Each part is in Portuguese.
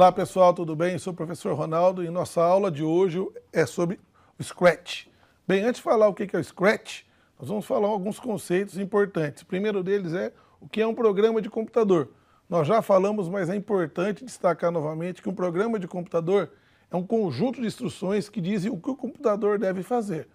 Olá pessoal, tudo bem? Sou o professor Ronaldo e nossa aula de hoje é sobre o Scratch. Bem, antes de falar o que é o Scratch, nós vamos falar alguns conceitos importantes. O primeiro deles é o que é um programa de computador. Nós já falamos, mas é importante destacar novamente que um programa de computador é um conjunto de instruções que dizem o que o computador deve fazer.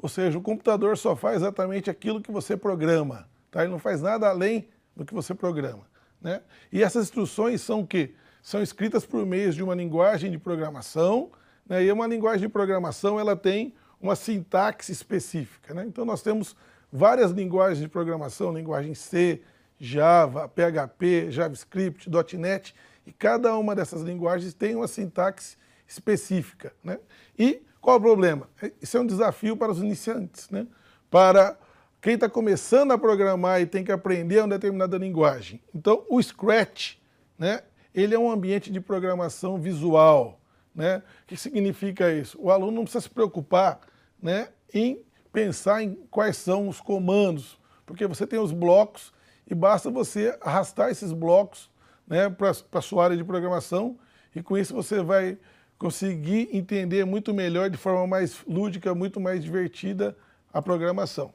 Ou seja, o computador só faz exatamente aquilo que você programa. Tá? Ele não faz nada além do que você programa. Né? E essas instruções são o quê? São escritas por meio de uma linguagem de programação, né, e uma linguagem de programação ela tem uma sintaxe específica. Né? Então nós temos várias linguagens de programação, linguagem C, Java, PHP, JavaScript, .NET, e cada uma dessas linguagens tem uma sintaxe específica. Né? E qual é o problema? Isso é um desafio para os iniciantes, né? para quem está começando a programar e tem que aprender uma determinada linguagem. Então o Scratch né, ele é um ambiente de programação visual. Né? O que significa isso? O aluno não precisa se preocupar né, em pensar em quais são os comandos, porque você tem os blocos e basta você arrastar esses blocos né, para a sua área de programação e com isso você vai conseguir entender muito melhor, de forma mais lúdica, muito mais divertida, a programação.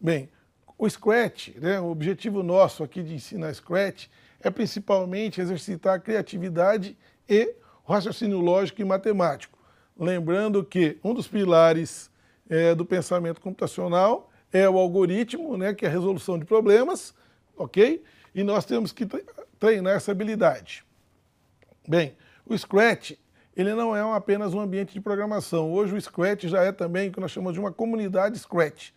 Bem, o Scratch, né, o objetivo nosso aqui de ensinar Scratch é principalmente exercitar a criatividade e o raciocínio lógico e matemático. Lembrando que um dos pilares é, do pensamento computacional é o algoritmo, né, que é a resolução de problemas, ok? E nós temos que treinar essa habilidade. Bem, o Scratch, ele não é apenas um ambiente de programação. Hoje o Scratch já é também o que nós chamamos de uma comunidade Scratch.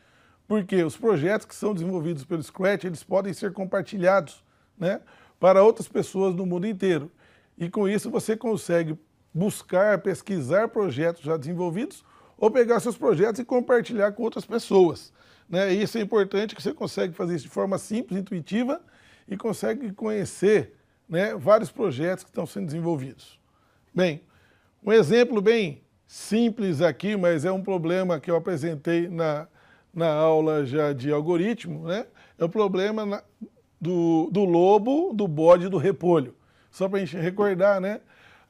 Porque os projetos que são desenvolvidos pelo Scratch, eles podem ser compartilhados, né? Para outras pessoas no mundo inteiro. E com isso você consegue buscar, pesquisar projetos já desenvolvidos ou pegar seus projetos e compartilhar com outras pessoas. Né? E isso é importante que você consegue fazer isso de forma simples, intuitiva e consegue conhecer né, vários projetos que estão sendo desenvolvidos. Bem, um exemplo bem simples aqui, mas é um problema que eu apresentei na, na aula já de algoritmo, né? é o problema na, do, do lobo, do bode e do repolho. Só para a gente recordar, né?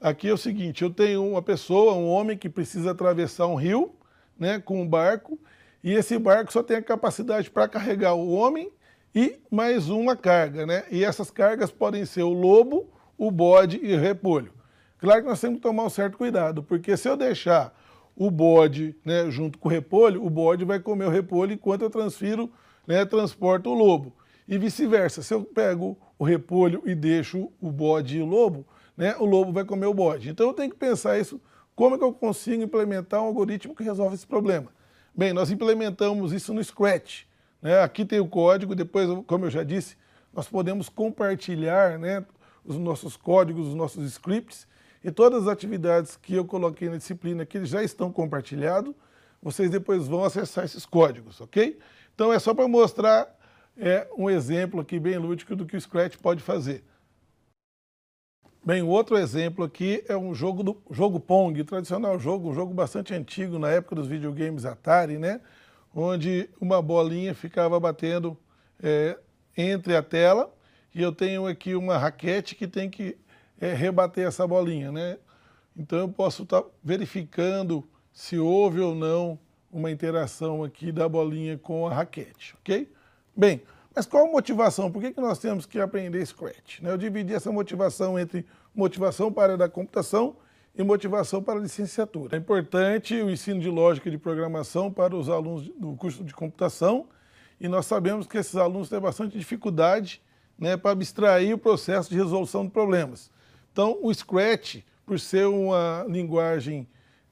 Aqui é o seguinte, eu tenho uma pessoa, um homem que precisa atravessar um rio, né, com um barco, e esse barco só tem a capacidade para carregar o homem e mais uma carga, né? E essas cargas podem ser o lobo, o bode e o repolho. Claro que nós temos que tomar um certo cuidado, porque se eu deixar o bode né, junto com o repolho, o bode vai comer o repolho enquanto eu transfiro, né, transporto o lobo e vice-versa. Se eu pego o repolho e deixo o bode e o lobo, né, o lobo vai comer o bode. Então eu tenho que pensar isso, como é que eu consigo implementar um algoritmo que resolve esse problema? Bem, nós implementamos isso no Scratch. Né? Aqui tem o código, depois, como eu já disse, nós podemos compartilhar né, os nossos códigos, os nossos scripts, e todas as atividades que eu coloquei na disciplina aqui já estão compartilhados, vocês depois vão acessar esses códigos, ok? Então é só para mostrar é um exemplo aqui bem lúdico do que o Scratch pode fazer. Bem, outro exemplo aqui é um jogo do jogo Pong, tradicional jogo, um jogo bastante antigo na época dos videogames Atari, né? Onde uma bolinha ficava batendo é, entre a tela e eu tenho aqui uma raquete que tem que é, rebater essa bolinha, né? Então eu posso estar tá verificando se houve ou não uma interação aqui da bolinha com a raquete, ok? Bem, mas qual a motivação? Por que, que nós temos que aprender Scratch? Né, eu dividi essa motivação entre motivação para a área da computação e motivação para a licenciatura. É importante o ensino de lógica de programação para os alunos do curso de computação e nós sabemos que esses alunos têm bastante dificuldade né, para abstrair o processo de resolução de problemas. Então, o Scratch, por ser uma linguagem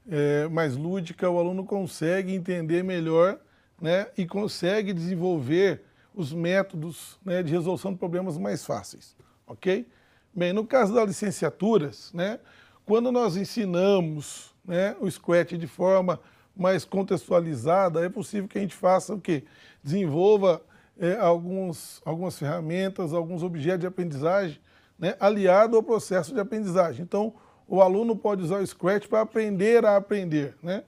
é, mais lúdica, o aluno consegue entender melhor né, e consegue desenvolver os métodos né, de resolução de problemas mais fáceis, ok? Bem, no caso das licenciaturas, né, quando nós ensinamos né, o Scratch de forma mais contextualizada, é possível que a gente faça o quê? Desenvolva é, alguns, algumas ferramentas, alguns objetos de aprendizagem, né, aliado ao processo de aprendizagem. Então, o aluno pode usar o Scratch para aprender a aprender. Né?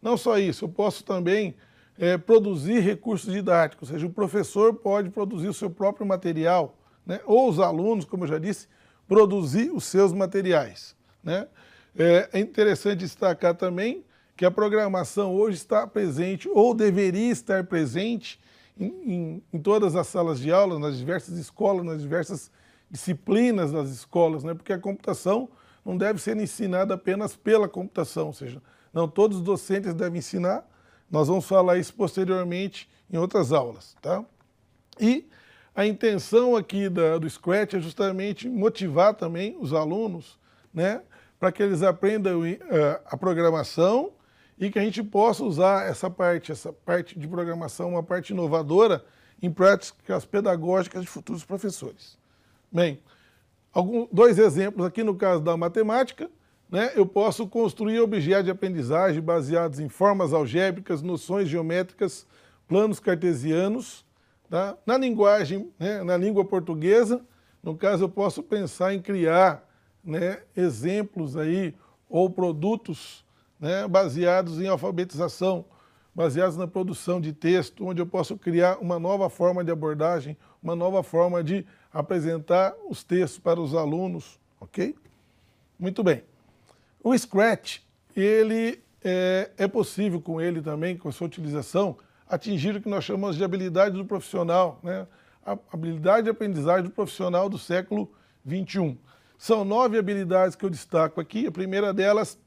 Não só isso, eu posso também é, produzir recursos didáticos, ou seja, o professor pode produzir o seu próprio material, né? ou os alunos, como eu já disse, produzir os seus materiais. Né? É, é interessante destacar também que a programação hoje está presente, ou deveria estar presente, em, em, em, todas as salas de aula, nas diversas escolas, nas diversas disciplinas das escolas, né? porque a computação não deve ser ensinada apenas pela computação, ou seja, não todos os docentes devem ensinar, nós vamos falar isso posteriormente em outras aulas. Tá? E a intenção aqui da, do Scratch é justamente motivar também os alunos né, para que eles aprendam uh, a programação e que a gente possa usar essa parte, essa parte de programação, uma parte inovadora, em práticas pedagógicas de futuros professores. Bem, algum, dois exemplos aqui no caso da matemática, né, eu posso construir objetos de aprendizagem baseados em formas algébricas, noções geométricas, planos cartesianos, tá? na linguagem, né, na língua portuguesa, no caso eu posso pensar em criar né, exemplos aí ou produtos né, baseados em alfabetização, baseados na produção de texto, onde eu posso criar uma nova forma de abordagem, uma nova forma de apresentar os textos para os alunos, ok? Muito bem. O Scratch, ele é, é possível com ele também, com a sua utilização, atingir o que nós chamamos de habilidade do profissional, né? a habilidade de aprendizagem do profissional do século XXI. São nove habilidades que eu destaco aqui. A primeira delas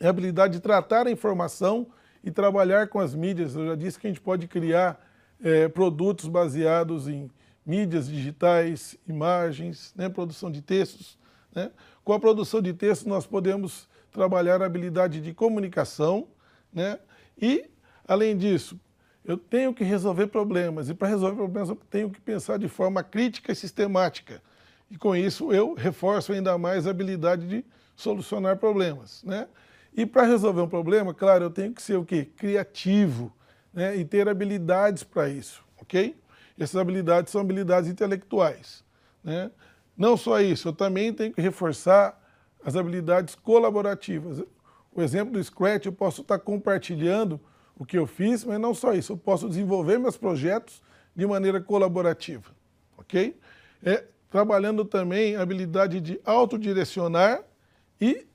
é a habilidade de tratar a informação e trabalhar com as mídias. Eu já disse que a gente pode criar é, produtos baseados em mídias digitais, imagens, né, produção de textos. Né? Com a produção de textos nós podemos trabalhar a habilidade de comunicação né? e, além disso, eu tenho que resolver problemas e para resolver problemas eu tenho que pensar de forma crítica e sistemática. E com isso eu reforço ainda mais a habilidade de solucionar problemas. Né? E para resolver um problema, claro, eu tenho que ser o quê? Criativo né? e ter habilidades para isso, ok? Essas habilidades são habilidades intelectuais. Né? Não só isso, eu também tenho que reforçar as habilidades colaborativas. O exemplo do Scratch, eu posso estar compartilhando o que eu fiz, mas não só isso, eu posso desenvolver meus projetos de maneira colaborativa, ok? É, trabalhando também a habilidade de autodirecionar e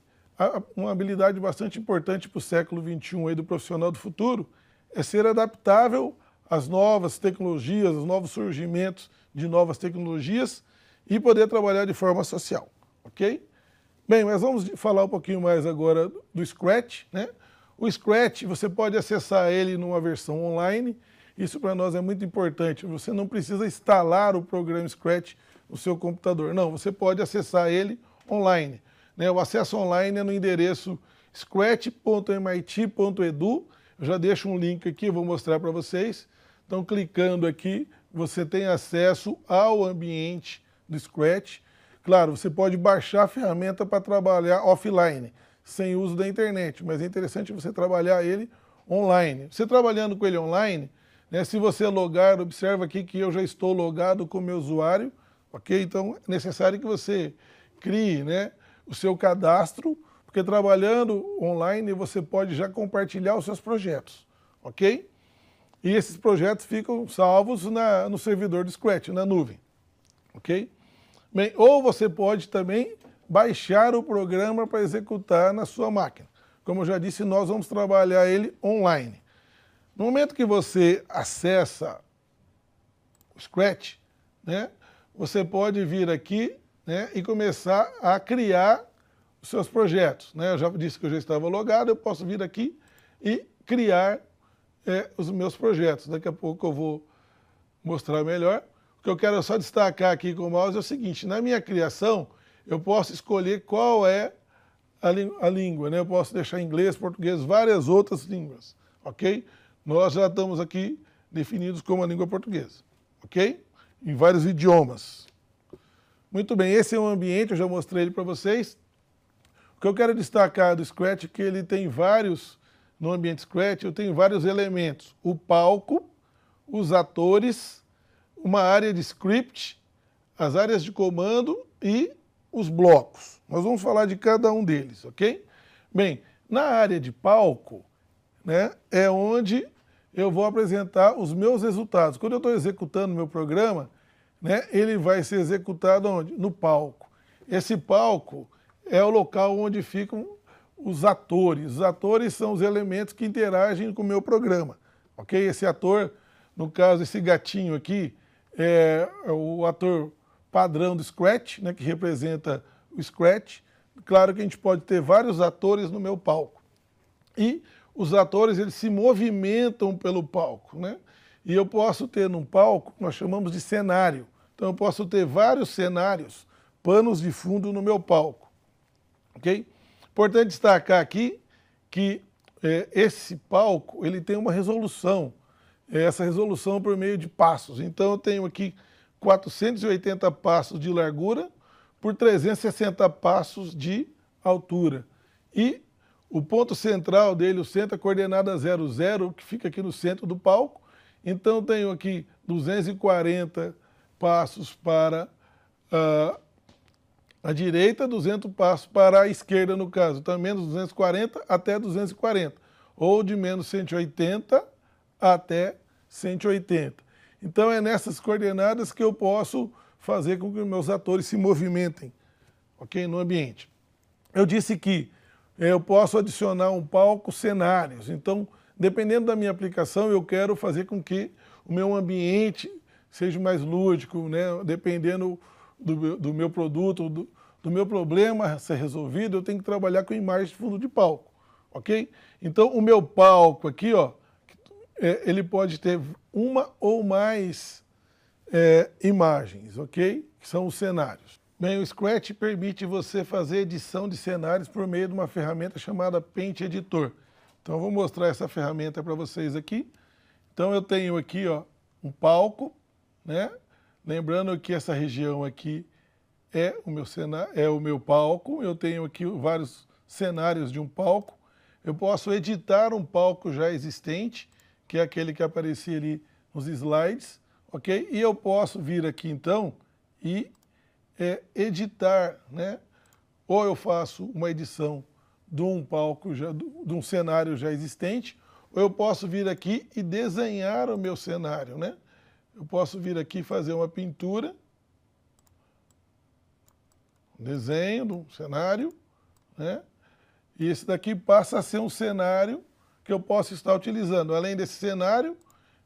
uma habilidade bastante importante para o século XXI aí do profissional do futuro é ser adaptável às novas tecnologias, aos novos surgimentos de novas tecnologias e poder trabalhar de forma social, ok? Bem, mas vamos falar um pouquinho mais agora do Scratch, né? O Scratch, você pode acessar ele numa versão online, isso para nós é muito importante, você não precisa instalar o programa Scratch no seu computador, não, você pode acessar ele online. Né? O acesso online é no endereço scratch.mit.edu. Eu já deixo um link aqui, vou mostrar para vocês. Então, clicando aqui, você tem acesso ao ambiente do Scratch. Claro, você pode baixar a ferramenta para trabalhar offline, sem uso da internet, mas é interessante você trabalhar ele online. Você trabalhando com ele online, né, se você logar, observa aqui que eu já estou logado com o meu usuário, ok? Então, é necessário que você crie né, o seu cadastro, porque trabalhando online você pode já compartilhar os seus projetos, ok? E esses projetos ficam salvos na, no servidor do Scratch, na nuvem, ok? Bem, ou você pode também baixar o programa para executar na sua máquina. Como eu já disse, nós vamos trabalhar ele online. No momento que você acessa o Scratch, né, você pode vir aqui né, e começar a criar os seus projetos. Né? Eu já disse que eu já estava logado, eu posso vir aqui e criar é, os meus projetos. Daqui a pouco eu vou mostrar melhor. O que eu quero só destacar aqui com o mouse é o seguinte, na minha criação, eu posso escolher qual é a, a língua, né? Eu posso deixar inglês, português, várias outras línguas, ok? Nós já estamos aqui definidos como a língua portuguesa, ok? Em vários idiomas. Muito bem, esse é o ambiente, eu já mostrei ele para vocês. O que eu quero destacar do Scratch é que ele tem vários, no ambiente Scratch, eu tenho vários elementos. O palco, os atores, uma área de script, as áreas de comando e os blocos. Nós vamos falar de cada um deles, ok? Bem, na área de palco, né, é onde eu vou apresentar os meus resultados. Quando eu estou executando meu programa, né, ele vai ser executado onde? No palco. Esse palco é o local onde ficam os atores. Os atores são os elementos que interagem com o meu programa, ok? Esse ator, no caso, esse gatinho aqui, é, é o ator padrão do Scratch, né, que representa o Scratch. Claro que a gente pode ter vários atores no meu palco. E os atores, eles se movimentam pelo palco, né? E eu posso ter num palco, nós chamamos de cenário. Então eu posso ter vários cenários, panos de fundo no meu palco. Ok? Importante destacar aqui que é, esse palco ele tem uma resolução. É, essa resolução por meio de passos. Então eu tenho aqui 480 passos de largura por 360 passos de altura. E o ponto central dele, o centro, é coordenada 00, que fica aqui no centro do palco. Então eu tenho aqui 240 passos para uh, a direita, 200 passos para a esquerda, no caso. Então, menos 240 até 240. Ou de menos 180 até 180. Então, é nessas coordenadas que eu posso fazer com que meus atores se movimentem ok, no ambiente. Eu disse que eh, eu posso adicionar um palco cenários. Então, dependendo da minha aplicação, eu quero fazer com que o meu ambiente seja mais lúdico, né? dependendo do, do meu produto, do, do, meu problema ser resolvido, eu tenho que trabalhar com imagem de fundo de palco, ok? Então, o meu palco aqui, ó, é, ele pode ter uma ou mais é, imagens, ok? Que são os cenários. Bem, o Scratch permite você fazer edição de cenários por meio de uma ferramenta chamada Paint Editor. Então, eu vou mostrar essa ferramenta para vocês aqui. Então, eu tenho aqui, ó, um palco, né? Lembrando que essa região aqui é o meu é o meu palco. Eu tenho aqui vários cenários de um palco. Eu posso editar um palco já existente, que é aquele que aparecia ali nos slides, ok? E eu posso vir aqui então e é, editar, né? Ou eu faço uma edição de um palco, já, de um cenário já existente, ou eu posso vir aqui e desenhar o meu cenário, né? eu posso vir aqui fazer uma pintura, um desenho de um cenário, né? E esse daqui passa a ser um cenário que eu posso estar utilizando. Além desse cenário,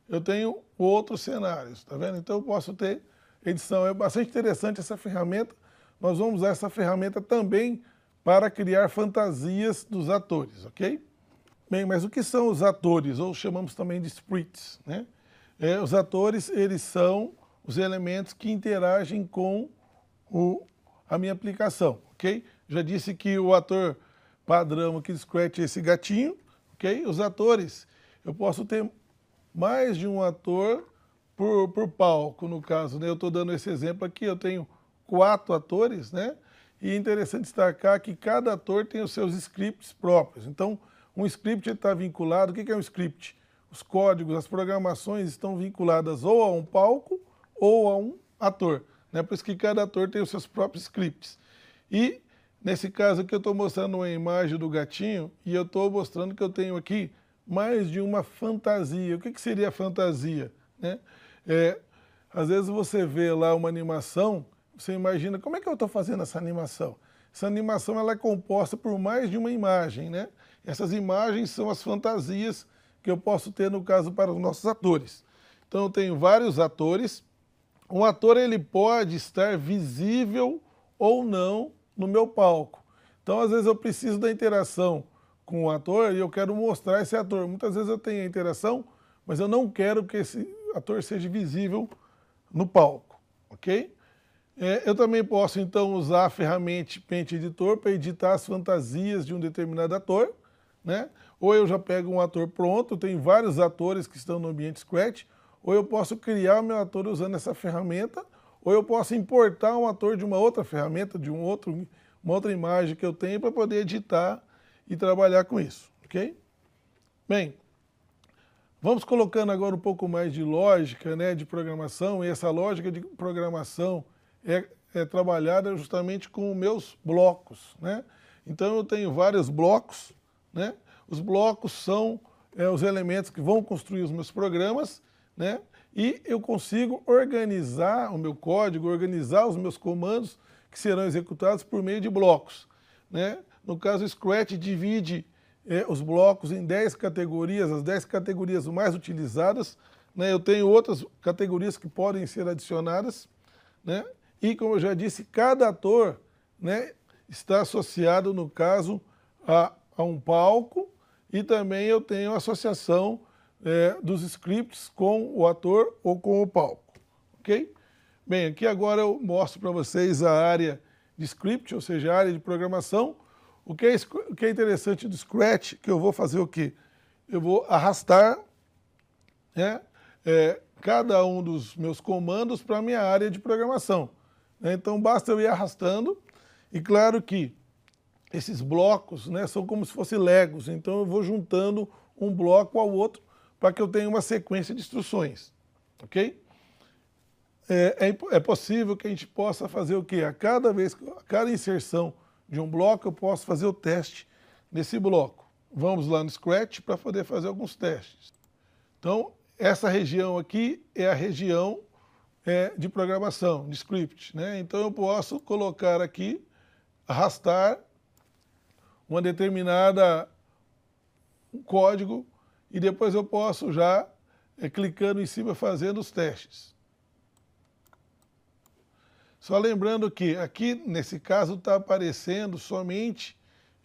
eu tenho outros cenários, tá vendo? Então eu posso ter edição. É bastante interessante essa ferramenta. Nós vamos usar essa ferramenta também para criar fantasias dos atores, ok? Bem, mas o que são os atores, ou chamamos também de sprites, né? É, os atores, eles são os elementos que interagem com o, a minha aplicação, ok? Já disse que o ator padrão aqui do Scratch é esse gatinho, ok? Os atores, eu posso ter mais de um ator por, por palco, no caso, né? Eu estou dando esse exemplo aqui, eu tenho quatro atores, né? E é interessante destacar que cada ator tem os seus scripts próprios. Então, um script está vinculado, o que é um script? os códigos, as programações estão vinculadas ou a um palco ou a um ator. Né? Por isso que cada ator tem os seus próprios scripts. E nesse caso aqui eu estou mostrando uma imagem do gatinho e eu estou mostrando que eu tenho aqui mais de uma fantasia. O que, que seria fantasia? Né? É, às vezes você vê lá uma animação, você imagina como é que eu estou fazendo essa animação? Essa animação ela é composta por mais de uma imagem. Né? Essas imagens são as fantasias que eu posso ter, no caso, para os nossos atores. Então, eu tenho vários atores. Um ator ele pode estar visível ou não no meu palco. Então, às vezes, eu preciso da interação com o ator e eu quero mostrar esse ator. Muitas vezes eu tenho a interação, mas eu não quero que esse ator seja visível no palco, ok? É, eu também posso, então, usar a ferramenta Paint Editor para editar as fantasias de um determinado ator, né? Ou eu já pego um ator pronto, tem vários atores que estão no ambiente Scratch, ou eu posso criar o meu ator usando essa ferramenta, ou eu posso importar um ator de uma outra ferramenta, de um outro, uma outra imagem que eu tenho para poder editar e trabalhar com isso, ok? Bem, vamos colocando agora um pouco mais de lógica, né, de programação, e essa lógica de programação é, é trabalhada justamente com meus blocos, né? Então eu tenho vários blocos, né? Os blocos são é, os elementos que vão construir os meus programas, né? E eu consigo organizar o meu código, organizar os meus comandos que serão executados por meio de blocos. Né? No caso, o Scratch divide é, os blocos em 10 categorias, as 10 categorias mais utilizadas. Né? Eu tenho outras categorias que podem ser adicionadas. Né? E, como eu já disse, cada ator né, está associado, no caso, a, a um palco e também eu tenho associação é, dos scripts com o ator ou com o palco, ok? Bem, aqui agora eu mostro para vocês a área de script, ou seja, a área de programação. O que, é, o que é interessante do Scratch, que eu vou fazer o quê? Eu vou arrastar né, é, cada um dos meus comandos para a minha área de programação. Né? Então basta eu ir arrastando, e claro que esses blocos né, são como se fossem legos, então eu vou juntando um bloco ao outro para que eu tenha uma sequência de instruções, ok? É, é, é, possível que a gente possa fazer o quê? A cada vez, a cada inserção de um bloco, eu posso fazer o teste nesse bloco. Vamos lá no Scratch para poder fazer alguns testes. Então, essa região aqui é a região é, de programação, de script. Né? Então, eu posso colocar aqui, arrastar uma determinada código e depois eu posso já, é, clicando em cima, fazendo os testes. Só lembrando que aqui, nesse caso, está aparecendo somente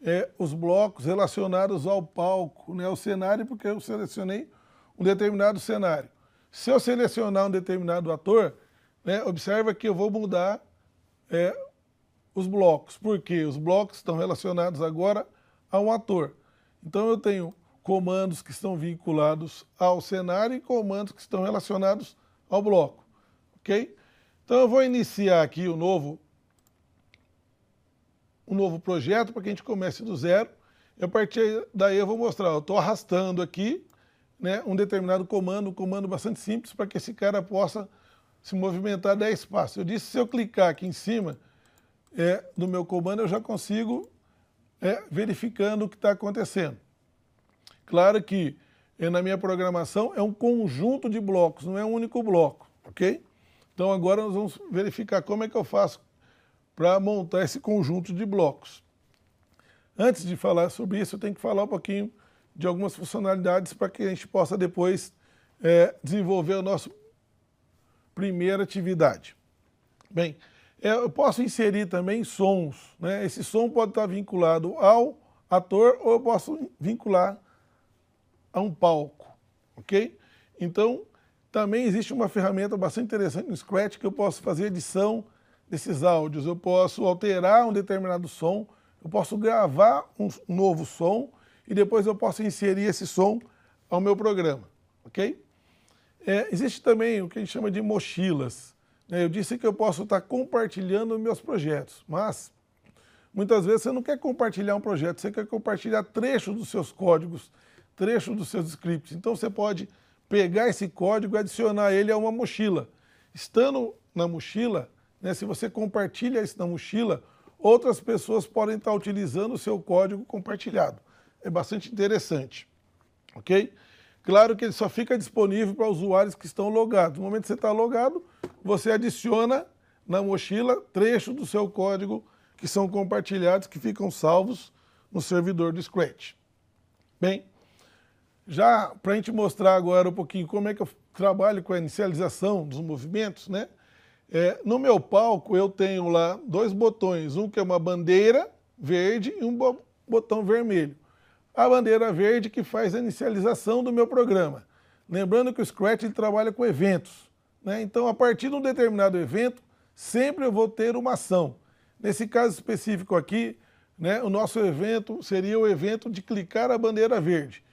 é, os blocos relacionados ao palco, né, ao cenário, porque eu selecionei um determinado cenário. Se eu selecionar um determinado ator, né, observa que eu vou mudar é, os blocos, porque os blocos estão relacionados agora a um ator. Então eu tenho comandos que estão vinculados ao cenário e comandos que estão relacionados ao bloco, ok? Então eu vou iniciar aqui o um novo, um novo projeto para que a gente comece do zero. E a partir daí eu vou mostrar, eu estou arrastando aqui né, um determinado comando, um comando bastante simples para que esse cara possa se movimentar 10 passos. Eu disse, se eu clicar aqui em cima é, do meu comando, eu já consigo é, verificando o que está acontecendo. Claro que é, na minha programação é um conjunto de blocos, não é um único bloco, ok? Então agora nós vamos verificar como é que eu faço para montar esse conjunto de blocos. Antes de falar sobre isso, eu tenho que falar um pouquinho de algumas funcionalidades para que a gente possa depois é, desenvolver a nossa primeira atividade. Bem, é, eu posso inserir também sons. Né? Esse som pode estar vinculado ao ator ou eu posso vincular a um palco, ok? Então, também existe uma ferramenta bastante interessante no Scratch que eu posso fazer edição desses áudios. Eu posso alterar um determinado som, eu posso gravar um novo som e depois eu posso inserir esse som ao meu programa, ok? É, existe também o que a gente chama de mochilas. Né? Eu disse que eu posso estar compartilhando meus projetos, mas muitas vezes você não quer compartilhar um projeto, você quer compartilhar trechos dos seus códigos, trecho dos seus scripts. Então você pode pegar esse código e adicionar ele a uma mochila. Estando na mochila, né, se você compartilha isso na mochila, outras pessoas podem estar utilizando o seu código compartilhado. É bastante interessante, ok? Claro que ele só fica disponível para usuários que estão logados. No momento que você está logado, você adiciona na mochila trecho do seu código que são compartilhados, que ficam salvos no servidor do Scratch. Bem, já para a gente mostrar agora um pouquinho como é que eu trabalho com a inicialização dos movimentos, né? É, no meu palco eu tenho lá dois botões, um que é uma bandeira verde e um botão vermelho. A bandeira verde que faz a inicialização do meu programa. Lembrando que o Scratch ele trabalha com eventos. Né? Então, a partir de um determinado evento, sempre eu vou ter uma ação. Nesse caso específico aqui, né, o nosso evento seria o evento de clicar a bandeira verde.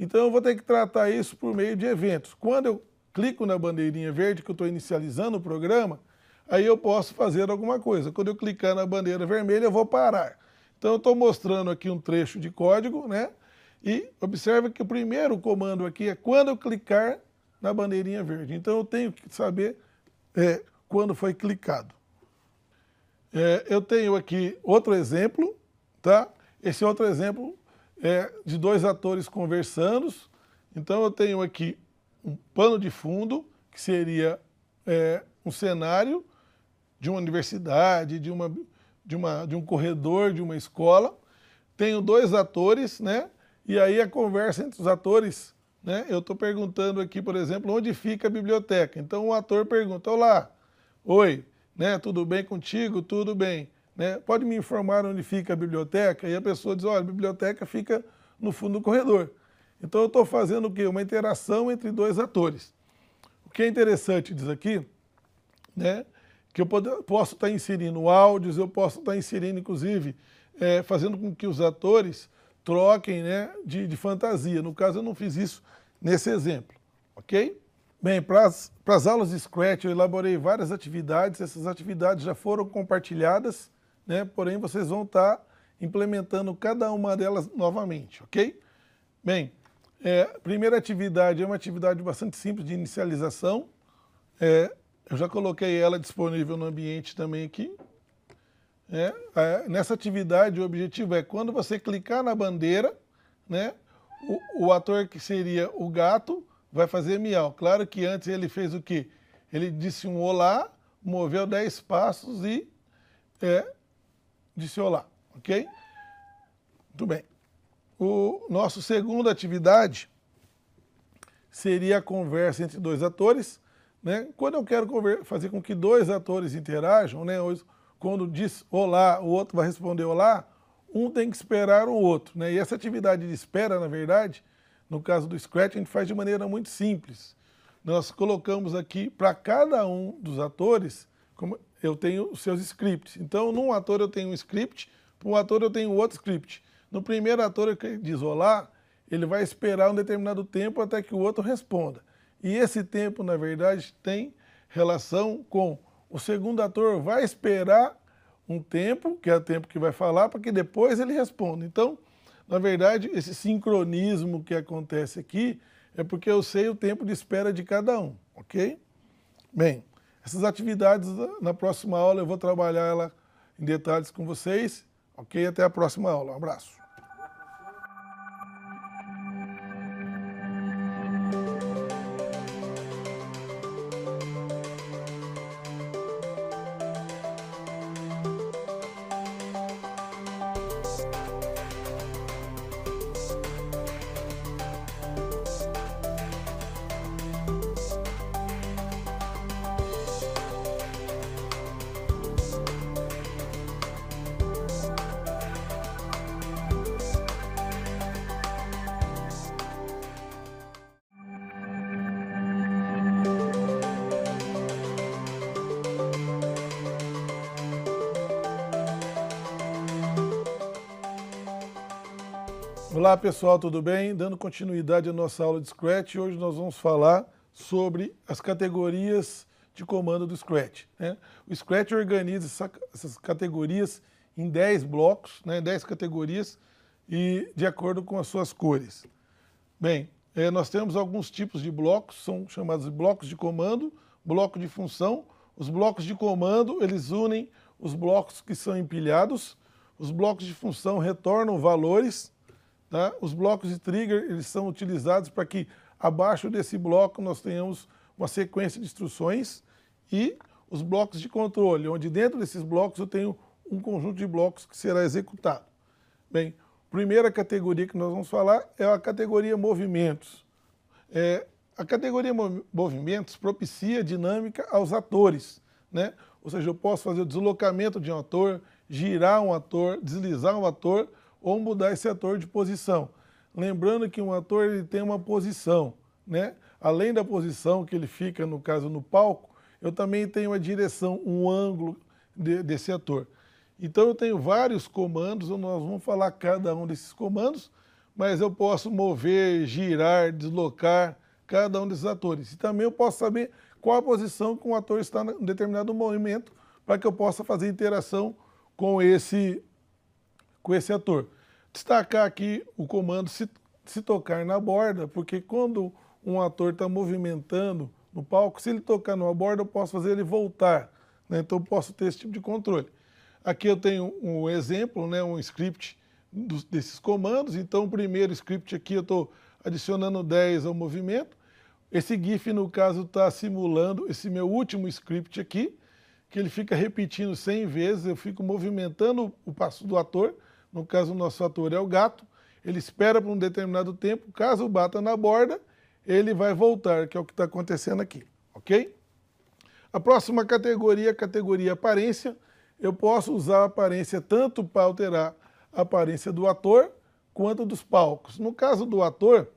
Então eu vou ter que tratar isso por meio de eventos. Quando eu clico na bandeirinha verde que eu estou inicializando o programa, aí eu posso fazer alguma coisa. Quando eu clicar na bandeira vermelha, eu vou parar. Então eu estou mostrando aqui um trecho de código, né? E observe que o primeiro comando aqui é quando eu clicar na bandeirinha verde. Então eu tenho que saber é, quando foi clicado. É, eu tenho aqui outro exemplo, tá? Esse outro exemplo é, de dois atores conversando. Então eu tenho aqui um pano de fundo, que seria é, um cenário de uma universidade, de uma de, uma, de um corredor de uma escola, tenho dois atores, né? E aí a conversa entre os atores, né? Eu estou perguntando aqui, por exemplo, onde fica a biblioteca. Então o ator pergunta: Olá, oi, né? Tudo bem contigo? Tudo bem. Né? Pode me informar onde fica a biblioteca? E a pessoa diz: Olha, a biblioteca fica no fundo do corredor. Então eu estou fazendo o quê? Uma interação entre dois atores. O que é interessante diz aqui, né? Que eu posso estar tá inserindo áudios, eu posso estar tá inserindo, inclusive, é, fazendo com que os atores troquem né, de, de, fantasia. No caso, eu não fiz isso nesse exemplo, ok? Bem, para as aulas de Scratch eu elaborei várias atividades, essas atividades já foram compartilhadas, né, porém vocês vão estar tá implementando cada uma delas novamente, ok? Bem, é, primeira atividade é uma atividade bastante simples de inicialização. É, eu já coloquei ela disponível no ambiente também aqui. É, é, nessa atividade, o objetivo é quando você clicar na bandeira, né, o, o, ator que seria o gato vai fazer miau. Claro que antes ele fez o quê? Ele disse um olá, moveu 10 passos e é, disse olá, ok? Muito bem. O nosso segunda atividade seria a conversa entre dois atores. Né? Quando eu quero fazer com que dois atores interajam, né? quando diz olá, o outro vai responder olá, um tem que esperar o outro. Né? E essa atividade de espera, na verdade, no caso do Scratch, a gente faz de maneira muito simples. Nós colocamos aqui para cada um dos atores, como eu tenho seus scripts. Então, num ator eu tenho um script, para um ator eu tenho outro script. No primeiro ator diz olá, ele vai esperar um determinado tempo até que o outro responda. E esse tempo, na verdade, tem relação com o segundo ator vai esperar um tempo, que é o tempo que vai falar, para que depois ele responda. Então, na verdade, esse sincronismo que acontece aqui é porque eu sei o tempo de espera de cada um, ok? Bem, essas atividades, na próxima aula eu vou trabalhar ela em detalhes com vocês, ok? Até a próxima aula. Um abraço. Olá pessoal, tudo bem? Dando continuidade à nossa aula de Scratch, hoje nós vamos falar sobre as categorias de comando do Scratch. Né? O Scratch organiza essa, essas categorias em 10 blocos, né? 10 categorias, e de acordo com as suas cores. Bem, é, nós temos alguns tipos de blocos, são chamados de blocos de comando, bloco de função. Os blocos de comando, eles unem os blocos que são empilhados, os blocos de função retornam valores, Tá? Os blocos de trigger eles são utilizados para que abaixo desse bloco nós tenhamos uma sequência de instruções e os blocos de controle, onde dentro desses blocos eu tenho um conjunto de blocos que será executado. Bem, primeira categoria que nós vamos falar é a categoria movimentos. É, a categoria movimentos propicia dinâmica aos atores, né? Ou seja, eu posso fazer o deslocamento de um ator, girar um ator, deslizar um ator ou mudar esse ator de posição. Lembrando que um ator ele tem uma posição, né? Além da posição que ele fica, no caso, no palco, eu também tenho a direção, um ângulo de, desse ator. Então eu tenho vários comandos, nós vamos falar cada um desses comandos, mas eu posso mover, girar, deslocar cada um desses atores. E também eu posso saber qual a posição que um ator está em determinado movimento para que eu possa fazer interação com esse com esse ator. Destacar aqui o comando se, se tocar na borda, porque quando um ator está movimentando no palco, se ele tocar numa borda, eu posso fazer ele voltar. Né? Então eu posso ter esse tipo de controle. Aqui eu tenho um exemplo, né, um script dos, desses comandos. Então o primeiro script aqui eu estou adicionando 10 ao movimento. Esse GIF, no caso, está simulando esse meu último script aqui, que ele fica repetindo 100 vezes, eu fico movimentando o passo do ator, no caso o nosso ator é o gato, ele espera por um determinado tempo, caso bata na borda, ele vai voltar, que é o que está acontecendo aqui, ok? A próxima categoria categoria aparência. Eu posso usar a aparência tanto para alterar a aparência do ator quanto dos palcos. No caso do ator,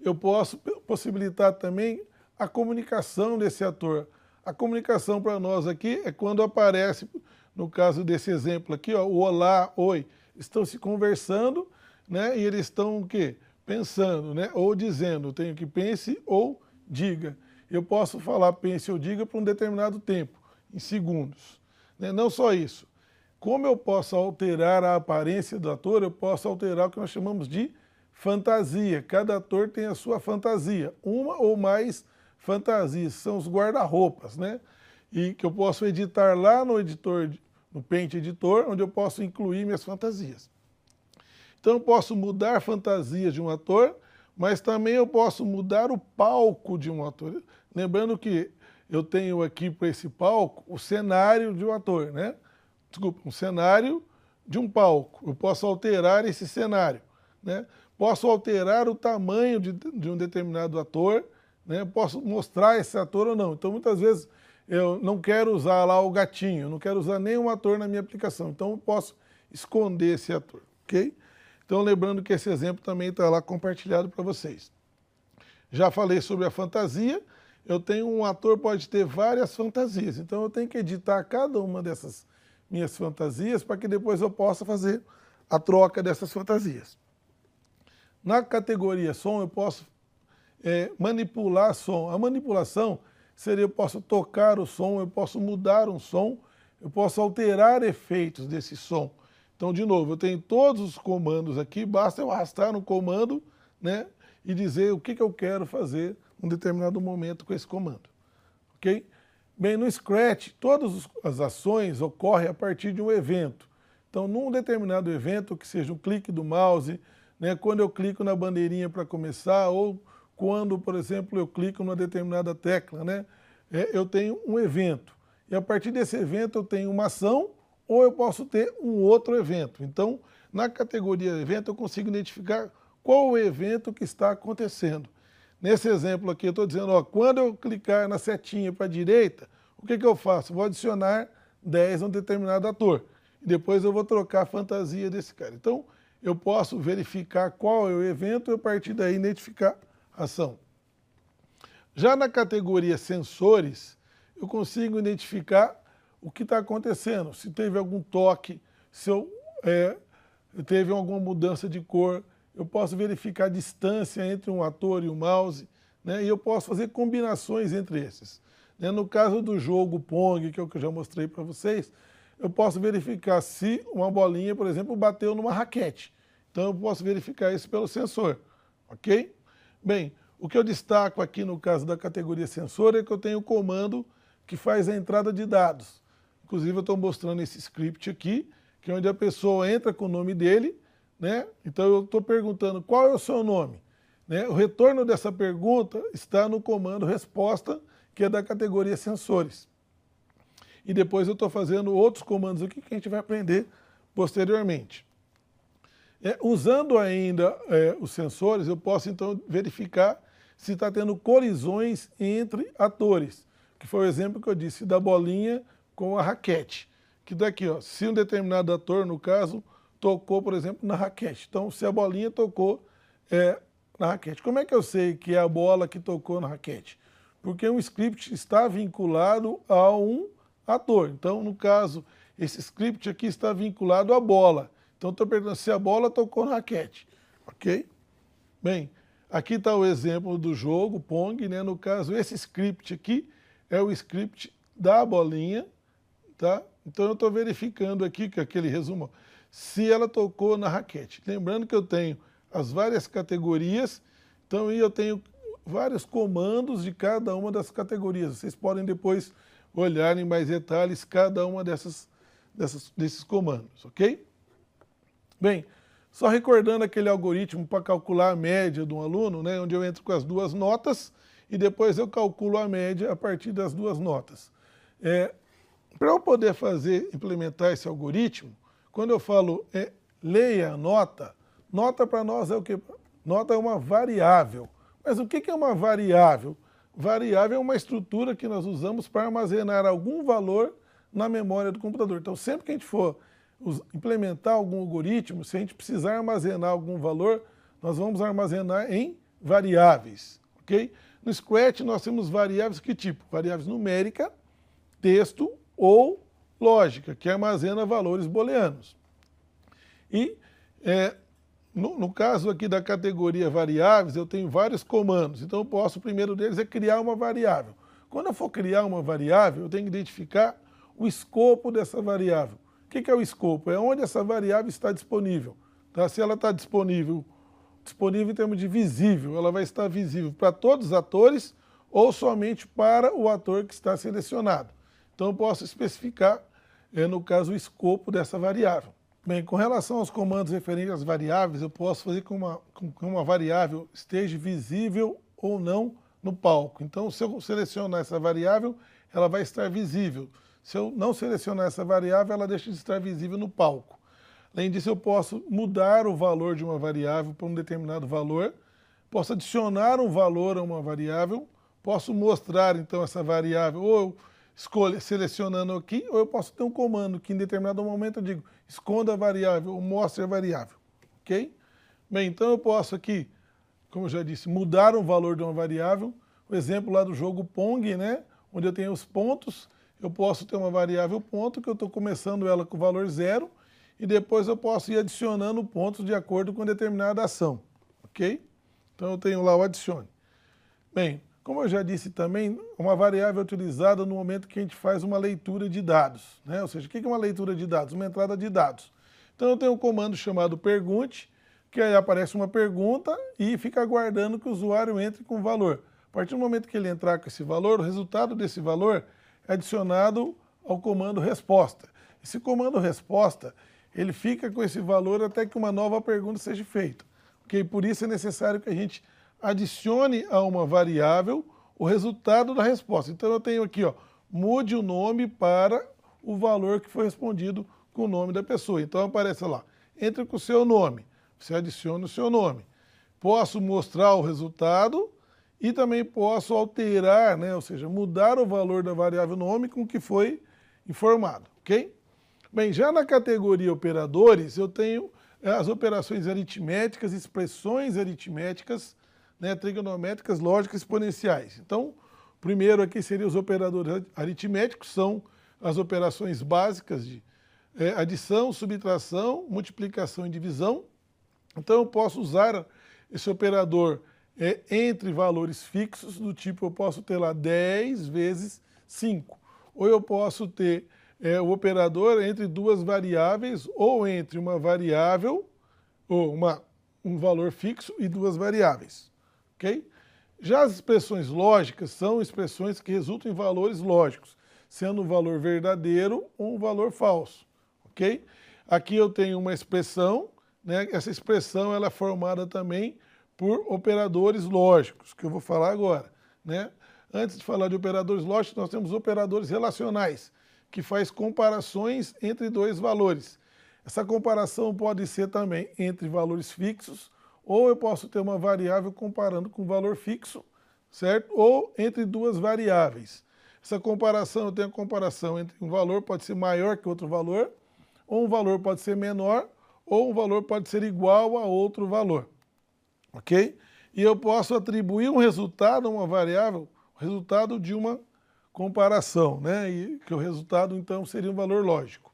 eu posso possibilitar também a comunicação desse ator. A comunicação para nós aqui é quando aparece, no caso desse exemplo aqui, ó, o olá, oi, estão se conversando, né? E eles estão o quê? Pensando, né? Ou dizendo, tenho que pense ou diga. Eu posso falar pense ou diga por um determinado tempo, em segundos. Né? Não só isso. Como eu posso alterar a aparência do ator, eu posso alterar o que nós chamamos de fantasia. Cada ator tem a sua fantasia, uma ou mais fantasias, são os guarda-roupas, né? E que eu posso editar lá no editor, no Paint Editor, onde eu posso incluir minhas fantasias. Então eu posso mudar fantasias de um ator, mas também eu posso mudar o palco de um ator. Lembrando que eu tenho aqui para esse palco o cenário de um ator, né? desculpa, um cenário de um palco. Eu posso alterar esse cenário, né? Posso alterar o tamanho de, de um determinado ator, né? Posso mostrar esse ator ou não. Então, muitas vezes, eu não quero usar lá o gatinho, não quero usar nenhum ator na minha aplicação. Então, eu posso esconder esse ator, ok? Então, lembrando que esse exemplo também está lá compartilhado para vocês. Já falei sobre a fantasia, eu tenho um ator pode ter várias fantasias, então eu tenho que editar cada uma dessas minhas fantasias para que depois eu possa fazer a troca dessas fantasias. Na categoria som, eu posso é, manipular som. A manipulação seria eu posso tocar o som, eu posso mudar um som, eu posso alterar efeitos desse som. Então, de novo, eu tenho todos os comandos aqui, basta eu arrastar no comando né, e dizer o que, que eu quero fazer em um determinado momento com esse comando. Ok? Bem, no Scratch, todas as ações ocorrem a partir de um evento. Então, num determinado evento, que seja um clique do mouse, né, quando eu clico na bandeirinha para começar, ou quando, por exemplo, eu clico numa determinada tecla, né, é, eu tenho um evento. E a partir desse evento eu tenho uma ação, ou eu posso ter um outro evento. Então, na categoria evento, eu consigo identificar qual o evento que está acontecendo. Nesse exemplo aqui, eu estou dizendo, ó, quando eu clicar na setinha para a direita, o que, que eu faço? Vou adicionar 10 a um determinado ator. E depois eu vou trocar a fantasia desse cara. Então, eu posso verificar qual é o evento e a partir daí identificar ação. Já na categoria sensores, eu consigo identificar o que está acontecendo, se teve algum toque, se eu, é, teve alguma mudança de cor, eu posso verificar a distância entre um ator e o um mouse, né? e eu posso fazer combinações entre esses. Né? No caso do jogo Pong, que é o que eu já mostrei para vocês, eu posso verificar se uma bolinha, por exemplo, bateu numa raquete. Então eu posso verificar isso pelo sensor, ok? Bem, o que eu destaco aqui no caso da categoria sensor é que eu tenho o comando que faz a entrada de dados. Inclusive eu estou mostrando esse script aqui, que é onde a pessoa entra com o nome dele, né? Então eu estou perguntando qual é o seu nome. Né? O retorno dessa pergunta está no comando resposta, que é da categoria sensores. E depois eu estou fazendo outros comandos aqui que a gente vai aprender posteriormente. É, usando ainda é, os sensores, eu posso então verificar se está tendo colisões entre atores, que foi o exemplo que eu disse da bolinha com a raquete. Que daqui, ó, se um determinado ator, no caso, tocou, por exemplo, na raquete. Então, se a bolinha tocou é, na raquete. Como é que eu sei que é a bola que tocou na raquete? Porque um script está vinculado a um ator. Então, no caso, esse script aqui está vinculado à bola. Então, estou perguntando se a bola tocou na raquete. Ok? Bem, aqui está o exemplo do jogo, Pong. Né? No caso, esse script aqui é o script da bolinha. Tá? Então, eu estou verificando aqui que aquele resumo se ela tocou na raquete. Lembrando que eu tenho as várias categorias, então eu tenho vários comandos de cada uma das categorias. Vocês podem depois olhar em mais detalhes cada uma dessas, dessas, desses comandos, ok? Bem, só recordando aquele algoritmo para calcular a média de um aluno, né, onde eu entro com as duas notas e depois eu calculo a média a partir das duas notas. É, para eu poder fazer, implementar esse algoritmo, quando eu falo é, leia nota, nota para nós é o que? Nota é uma variável. Mas o que é uma variável? Variável é uma estrutura que nós usamos para armazenar algum valor na memória do computador. Então, sempre que a gente for implementar algum algoritmo, se a gente precisar armazenar algum valor, nós vamos armazenar em variáveis, ok? No Scratch nós temos variáveis que tipo? Variáveis numérica, texto ou lógica, que armazena valores booleanos. E é, no, no, caso aqui da categoria variáveis, eu tenho vários comandos. Então eu posso, o primeiro deles é criar uma variável. Quando eu for criar uma variável, eu tenho que identificar o escopo dessa variável. O que é o escopo? É onde essa variável está disponível. Tá? Se ela está disponível, disponível em termos de visível, ela vai estar visível para todos os atores ou somente para o ator que está selecionado. Então eu posso especificar, é, no caso, o escopo dessa variável. Bem, com relação aos comandos referentes às variáveis, eu posso fazer com, uma, com que uma variável esteja visível ou não no palco. Então, se eu selecionar essa variável, ela vai estar visível. Se eu não selecionar essa variável, ela deixa de estar visível no palco. Além disso, eu posso mudar o valor de uma variável para um determinado valor, posso adicionar um valor a uma variável, posso mostrar, então, essa variável, ou escolha, selecionando aqui, ou eu posso ter um comando que em determinado momento eu digo esconda a variável ou mostre a variável, ok? Bem, então eu posso aqui, como eu já disse, mudar o valor de uma variável, o exemplo lá do jogo Pong, né, onde eu tenho os pontos, eu posso ter uma variável ponto, que eu estou começando ela com valor zero, e depois eu posso ir adicionando pontos de acordo com determinada ação, ok? Então eu tenho lá o adicione. Bem, como eu já disse também, uma variável utilizada no momento que a gente faz uma leitura de dados. Né? Ou seja, o que é uma leitura de dados? Uma entrada de dados. Então eu tenho um comando chamado pergunte, que aí aparece uma pergunta e fica aguardando que o usuário entre com o valor. A partir do momento que ele entrar com esse valor, o resultado desse valor adicionado ao comando resposta. Esse comando resposta, ele fica com esse valor até que uma nova pergunta seja feita. Okay? Por isso é necessário que a gente adicione a uma variável o resultado da resposta. Então eu tenho aqui, ó, mude o nome para o valor que foi respondido com o nome da pessoa. Então aparece lá, entre com o seu nome, você adiciona o seu nome. Posso mostrar o resultado e também posso alterar, né, ou seja, mudar o valor da variável nome com que foi informado, ok? Bem, já na categoria operadores, eu tenho eh, as operações aritméticas, expressões aritméticas, né, trigonométricas lógicas exponenciais. Então, primeiro aqui seriam os operadores aritméticos, são as operações básicas de é, adição, subtração, multiplicação e divisão. Então, eu posso usar esse operador é, entre valores fixos, do tipo eu posso ter lá 10 vezes 5. Ou eu posso ter é, o operador entre duas variáveis, ou entre uma variável, ou uma, um valor fixo e duas variáveis ok? Já as expressões lógicas são expressões que resultam em valores lógicos, sendo um valor verdadeiro ou um valor falso, ok? Aqui eu tenho uma expressão, né? essa expressão ela é formada também por operadores lógicos, que eu vou falar agora, né? Antes de falar de operadores lógicos, nós temos operadores relacionais, que faz comparações entre dois valores. Essa comparação pode ser também entre valores fixos ou eu posso ter uma variável comparando com um valor fixo, certo? Ou entre duas variáveis. Essa comparação, eu tenho a comparação entre um valor pode ser maior que outro valor, ou um valor pode ser menor, ou um valor pode ser igual a outro valor. Ok? E eu posso atribuir um resultado a uma variável, resultado de uma comparação, né? E que o resultado, então, seria um valor lógico.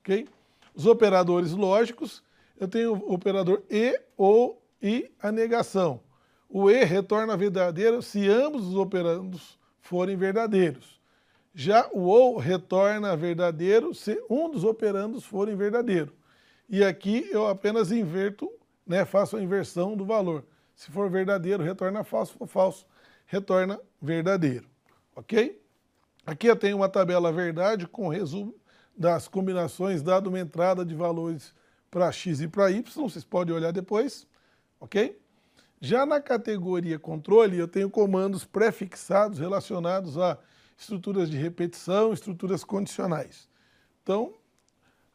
Ok? Os operadores lógicos, eu tenho o operador e ou e a negação. O E retorna verdadeiro se ambos os operandos forem verdadeiros. Já o OU retorna verdadeiro se um dos operandos forem verdadeiro. E aqui eu apenas inverto, né, faço a inversão do valor. Se for verdadeiro, retorna falso, se for falso, retorna verdadeiro. Ok? Aqui eu tenho uma tabela verdade com resumo das combinações, dado uma entrada de valores para x e para y, vocês podem olhar depois ok? Já na categoria controle, eu tenho comandos prefixados relacionados a estruturas de repetição, estruturas condicionais. Então,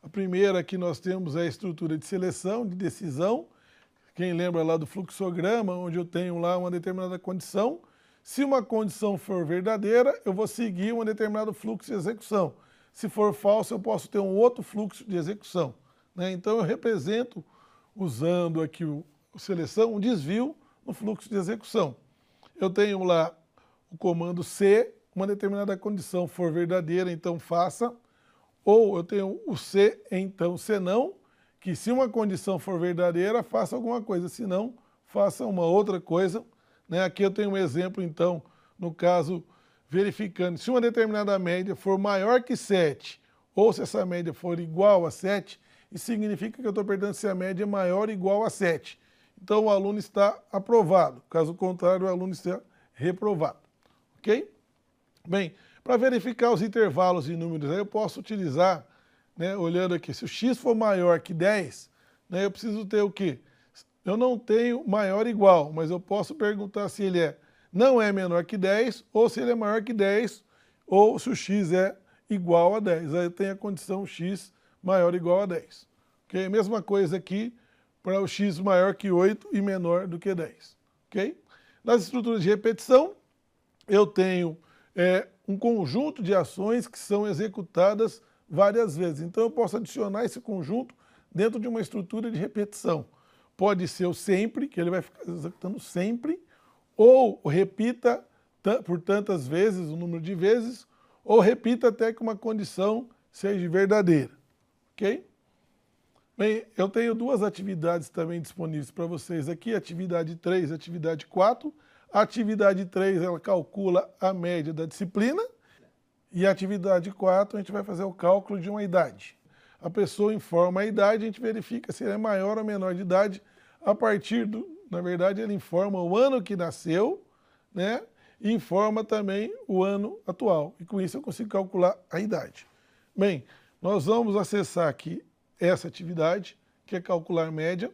a primeira que nós temos é a estrutura de seleção, de decisão. Quem lembra lá do fluxograma, onde eu tenho lá uma determinada condição. Se uma condição for verdadeira, eu vou seguir um determinado fluxo de execução. Se for falso, eu posso ter um outro fluxo de execução. Né? Então, eu represento, usando aqui o, o seleção, um desvio no fluxo de execução. Eu tenho lá o comando C, uma determinada condição for verdadeira, então faça. Ou eu tenho o C, então se não, que se uma condição for verdadeira, faça alguma coisa, se não, faça uma outra coisa. Né? Aqui eu tenho um exemplo, então, no caso, verificando se uma determinada média for maior que 7, ou se essa média for igual a 7, isso significa que eu estou perguntando se a média é maior ou igual a 7. Então o aluno está aprovado. Caso contrário, o aluno está reprovado. Ok? Bem, para verificar os intervalos de números, eu posso utilizar, né, olhando aqui, se o x for maior que 10, né, eu preciso ter o quê? Eu não tenho maior ou igual, mas eu posso perguntar se ele é, não é menor que 10, ou se ele é maior que 10, ou se o x é igual a 10. Aí eu tenho a condição x maior ou igual a 10. Ok? Mesma coisa aqui para o x maior que 8 e menor do que 10. Ok? Nas estruturas de repetição, eu tenho é, um conjunto de ações que são executadas várias vezes. Então eu posso adicionar esse conjunto dentro de uma estrutura de repetição. Pode ser o sempre, que ele vai ficar executando sempre, ou repita por tantas vezes, o número de vezes, ou repita até que uma condição seja verdadeira. Ok? Bem, eu tenho duas atividades também disponíveis para vocês aqui, atividade 3 e atividade 4. A atividade 3, ela calcula a média da disciplina, e a atividade 4, a gente vai fazer o cálculo de uma idade. A pessoa informa a idade, a gente verifica se ele é maior ou menor de idade, a partir do, na verdade, ele informa o ano que nasceu, né, e informa também o ano atual. E com isso eu consigo calcular a idade. Bem, nós vamos acessar aqui essa atividade, que é calcular média.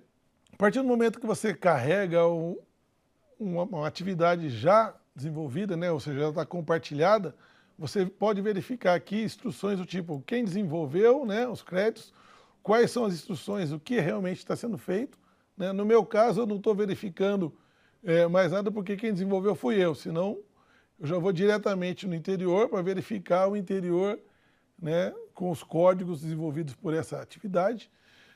A partir do momento que você carrega um, uma, uma, atividade já desenvolvida, né, ou seja, já está compartilhada, você pode verificar aqui instruções do tipo quem desenvolveu né, os créditos, quais são as instruções, o que realmente está sendo feito. Né? No meu caso, eu não estou verificando é, mais nada porque quem desenvolveu fui eu, senão eu já vou diretamente no interior para verificar o interior né, com os códigos desenvolvidos por essa atividade.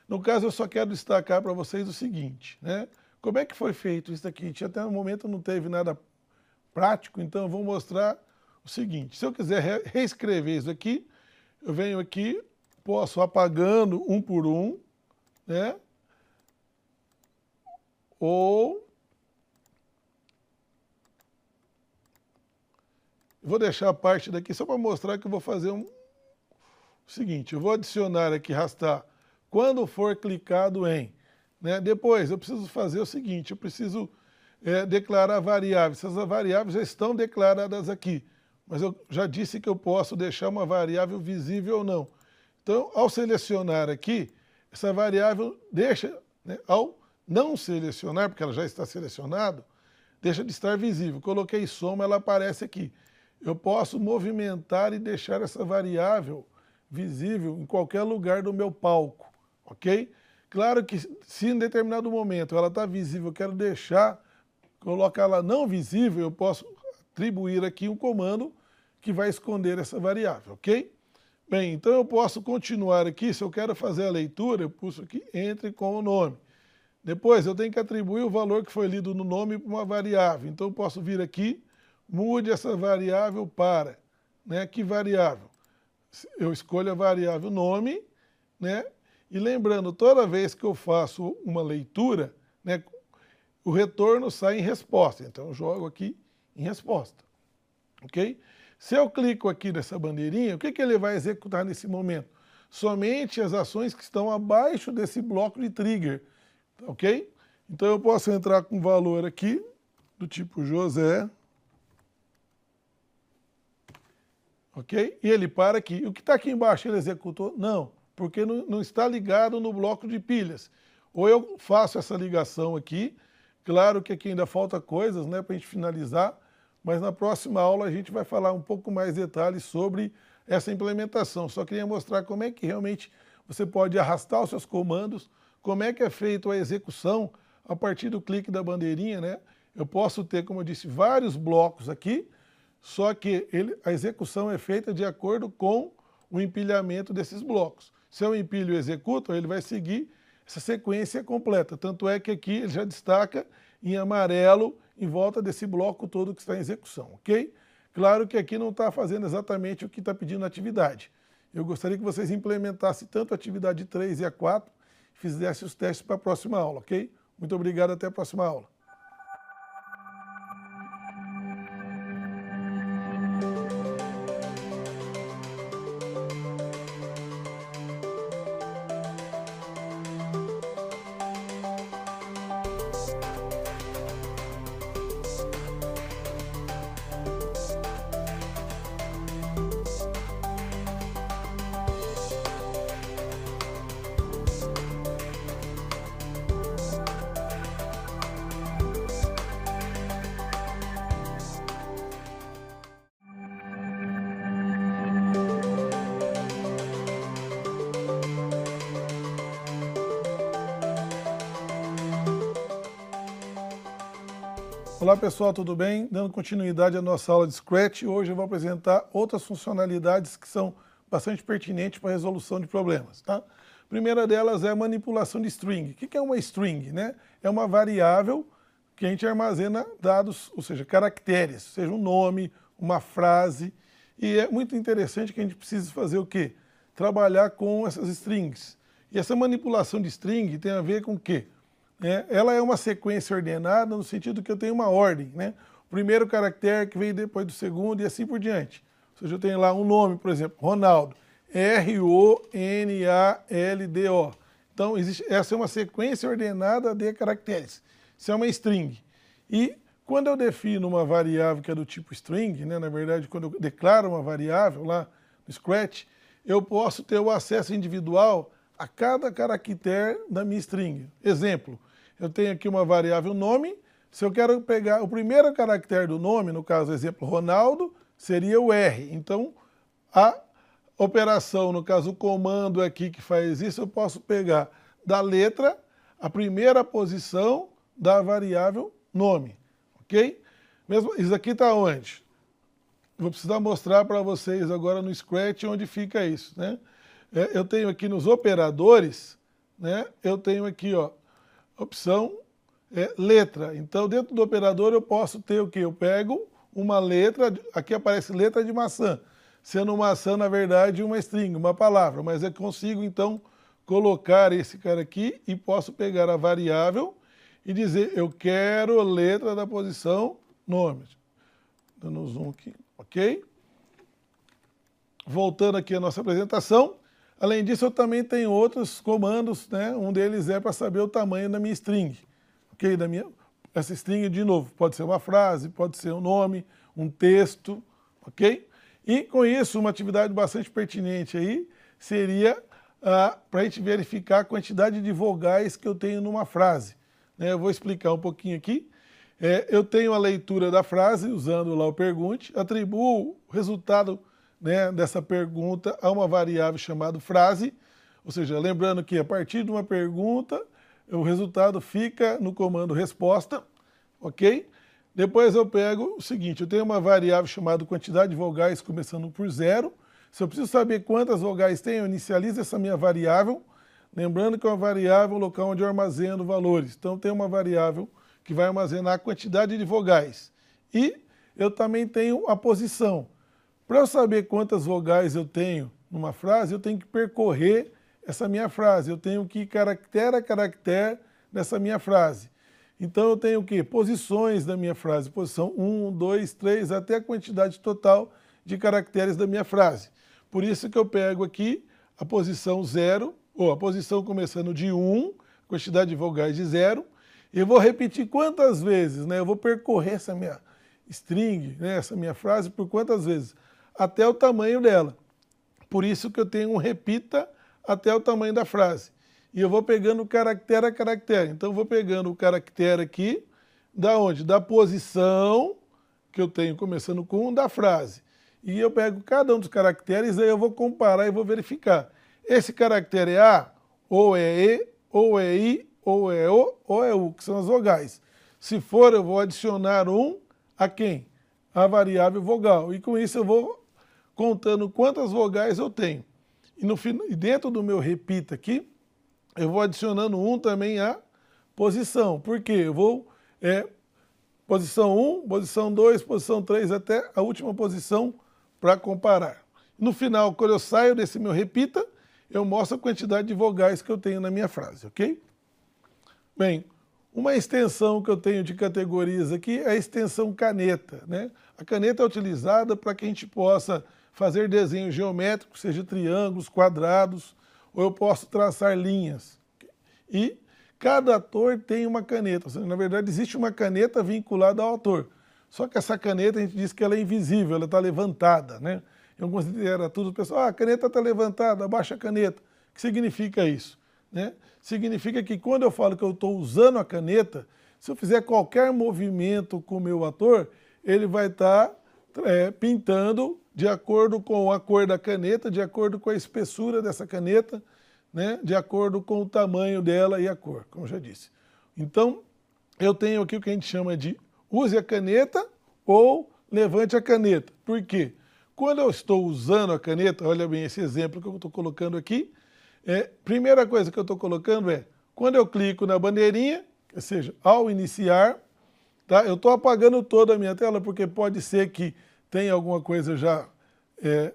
No caso, eu só quero destacar para vocês o seguinte, né? Como é que foi feito isso aqui? Até no momento não teve nada prático, então eu vou mostrar o seguinte. Se eu quiser reescrever isso aqui, eu venho aqui, posso apagando um por um, né? Ou vou deixar a parte daqui só para mostrar que eu vou fazer um, o seguinte, eu vou adicionar aqui, arrastar, quando for clicado em. Né? Depois, eu preciso fazer o seguinte, eu preciso é, declarar variáveis. Essas variáveis já estão declaradas aqui, mas eu já disse que eu posso deixar uma variável visível ou não. Então, ao selecionar aqui, essa variável deixa, né, ao não selecionar, porque ela já está selecionada, deixa de estar visível. Coloquei soma, ela aparece aqui. Eu posso movimentar e deixar essa variável visível em qualquer lugar do meu palco, ok? Claro que se em determinado momento ela está visível, eu quero deixar, colocar ela não visível, eu posso atribuir aqui um comando que vai esconder essa variável, ok? Bem, então eu posso continuar aqui, se eu quero fazer a leitura, eu pulso aqui, entre com o nome. Depois eu tenho que atribuir o valor que foi lido no nome para uma variável. Então eu posso vir aqui, mude essa variável para, né, que variável? eu escolho a variável nome, né? E lembrando, toda vez que eu faço uma leitura, né, o retorno sai em resposta. Então eu jogo aqui em resposta. Ok? Se eu clico aqui nessa bandeirinha, o que, que ele vai executar nesse momento? Somente as ações que estão abaixo desse bloco de trigger. Ok? Então eu posso entrar com valor aqui, do tipo José, ok? E ele para aqui. O que está aqui embaixo ele executou? Não, porque não, não, está ligado no bloco de pilhas. Ou eu faço essa ligação aqui, claro que aqui ainda falta coisas né, para a gente finalizar, mas na próxima aula a gente vai falar um pouco mais detalhes sobre essa implementação. Só queria mostrar como é que realmente você pode arrastar os seus comandos, como é que é feita a execução a partir do clique da bandeirinha, né? Eu posso ter, como eu disse, vários blocos aqui, só que ele, a execução é feita de acordo com o empilhamento desses blocos. Se eu empilho e executo, ele vai seguir essa sequência completa. Tanto é que aqui ele já destaca em amarelo em volta desse bloco todo que está em execução, ok? Claro que aqui não está fazendo exatamente o que está pedindo a atividade. Eu gostaria que vocês implementassem tanto a atividade 3 e a 4 e fizessem os testes para a próxima aula, ok? Muito obrigado, até a próxima aula. Olá pessoal, tudo bem? Dando continuidade à nossa aula de Scratch, hoje eu vou apresentar outras funcionalidades que são bastante pertinentes para a resolução de problemas. Tá? A primeira delas é a manipulação de string. O que é uma string? Né? É uma variável que a gente armazena dados, ou seja, caracteres, seja um nome, uma frase. E é muito interessante que a gente precise fazer o quê? Trabalhar com essas strings. E essa manipulação de string tem a ver com o quê? É, ela é uma sequência ordenada no sentido que eu tenho uma ordem. Né? Primeiro caractere que vem depois do segundo e assim por diante. Ou seja, eu tenho lá um nome, por exemplo, Ronaldo. R-O-N-A-L-D-O. Então, existe, essa é uma sequência ordenada de caracteres. Isso é uma string. E quando eu defino uma variável que é do tipo string, né, na verdade, quando eu declaro uma variável lá no Scratch, eu posso ter o acesso individual a cada caractere da minha string. Exemplo, eu tenho aqui uma variável nome, se eu quero pegar o primeiro caractere do nome, no caso, exemplo, Ronaldo, seria o R. Então, a operação, no caso, o comando aqui que faz isso, eu posso pegar da letra a primeira posição da variável nome, ok? Mesmo, isso aqui está onde? Vou precisar mostrar para vocês agora no Scratch onde fica isso, né? É, eu tenho aqui nos operadores, né? Eu tenho aqui, ó, opção é, letra. Então, dentro do operador eu posso ter o quê? Eu pego uma letra, aqui aparece letra de maçã, sendo maçã, na verdade, uma string, uma palavra, mas eu consigo, então, colocar esse cara aqui e posso pegar a variável e dizer, eu quero letra da posição nome. Dando um zoom aqui, ok? Voltando aqui à nossa apresentação, Além disso, eu também tenho outros comandos, né? Um deles é para saber o tamanho da minha string. Ok? Da minha, essa string, de novo, pode ser uma frase, pode ser um nome, um texto, ok? E com isso, uma atividade bastante pertinente aí seria ah, para a gente verificar a quantidade de vogais que eu tenho numa frase. Né? Eu vou explicar um pouquinho aqui. É, eu tenho a leitura da frase, usando lá o pergunte, atribuo o resultado né, dessa pergunta a uma variável chamada frase, ou seja, lembrando que a partir de uma pergunta, o resultado fica no comando resposta, ok? Depois eu pego o seguinte, eu tenho uma variável chamada quantidade de vogais começando por zero. Se eu preciso saber quantas vogais tem, eu inicializo essa minha variável, lembrando que é uma variável local onde eu armazeno valores. Então tem uma variável que vai armazenar a quantidade de vogais. E eu também tenho a posição. Para eu saber quantas vogais eu tenho numa frase, eu tenho que percorrer essa minha frase. Eu tenho que ir caractere a caractere nessa minha frase. Então eu tenho o quê? Posições da minha frase. Posição 1, 2, 3, até a quantidade total de caracteres da minha frase. Por isso que eu pego aqui a posição 0, ou a posição começando de 1, quantidade de vogais de 0, e eu vou repetir quantas vezes, né? Eu vou percorrer essa minha string, né? essa minha frase, por quantas vezes? Até o tamanho dela. Por isso que eu tenho um repita até o tamanho da frase. E eu vou pegando caractere a caractere. Então eu vou pegando o caractere aqui, da onde? Da posição que eu tenho começando com um da frase. E eu pego cada um dos caracteres, aí eu vou comparar e vou verificar. Esse caractere é A, ou é E, ou é I, ou é O, ou é U, que são as vogais. Se for, eu vou adicionar um a quem? A variável vogal. E com isso eu vou contando quantas vogais eu tenho. E, no, e dentro do meu repita aqui, eu vou adicionando um também a posição. Por quê? Eu vou é, posição 1, posição 2, posição 3, até a última posição para comparar. No final, quando eu saio desse meu repita, eu mostro a quantidade de vogais que eu tenho na minha frase, ok? Bem, uma extensão que eu tenho de categorias aqui é a extensão caneta. Né? A caneta é utilizada para que a gente possa fazer desenhos geométricos, seja triângulos, quadrados, ou eu posso traçar linhas. E cada ator tem uma caneta. Seja, na verdade, existe uma caneta vinculada ao ator. Só que essa caneta, a gente diz que ela é invisível, ela está levantada. Né? Em algumas literaturas, o pessoal, ah, a caneta está levantada, abaixa a caneta. O que significa isso? Né? Significa que quando eu falo que eu estou usando a caneta, se eu fizer qualquer movimento com o meu ator, ele vai estar tá, é, pintando de acordo com a cor da caneta, de acordo com a espessura dessa caneta, né, de acordo com o tamanho dela e a cor, como já disse. Então, eu tenho aqui o que a gente chama de use a caneta ou levante a caneta. Por quê? Quando eu estou usando a caneta, olha bem esse exemplo que eu estou colocando aqui, é, primeira coisa que eu estou colocando é, quando eu clico na bandeirinha, ou seja, ao iniciar, tá, eu estou apagando toda a minha tela, porque pode ser que tem alguma coisa já é,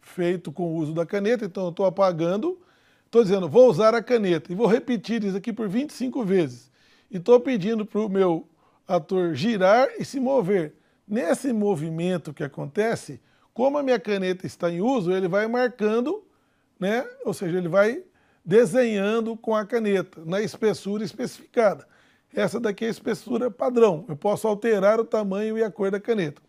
feito com o uso da caneta, então eu estou apagando, estou dizendo, vou usar a caneta, e vou repetir isso aqui por 25 vezes. E estou pedindo para o meu ator girar e se mover. Nesse movimento que acontece, como a minha caneta está em uso, ele vai marcando, né? ou seja, ele vai desenhando com a caneta, na espessura especificada. Essa daqui é a espessura padrão. Eu posso alterar o tamanho e a cor da caneta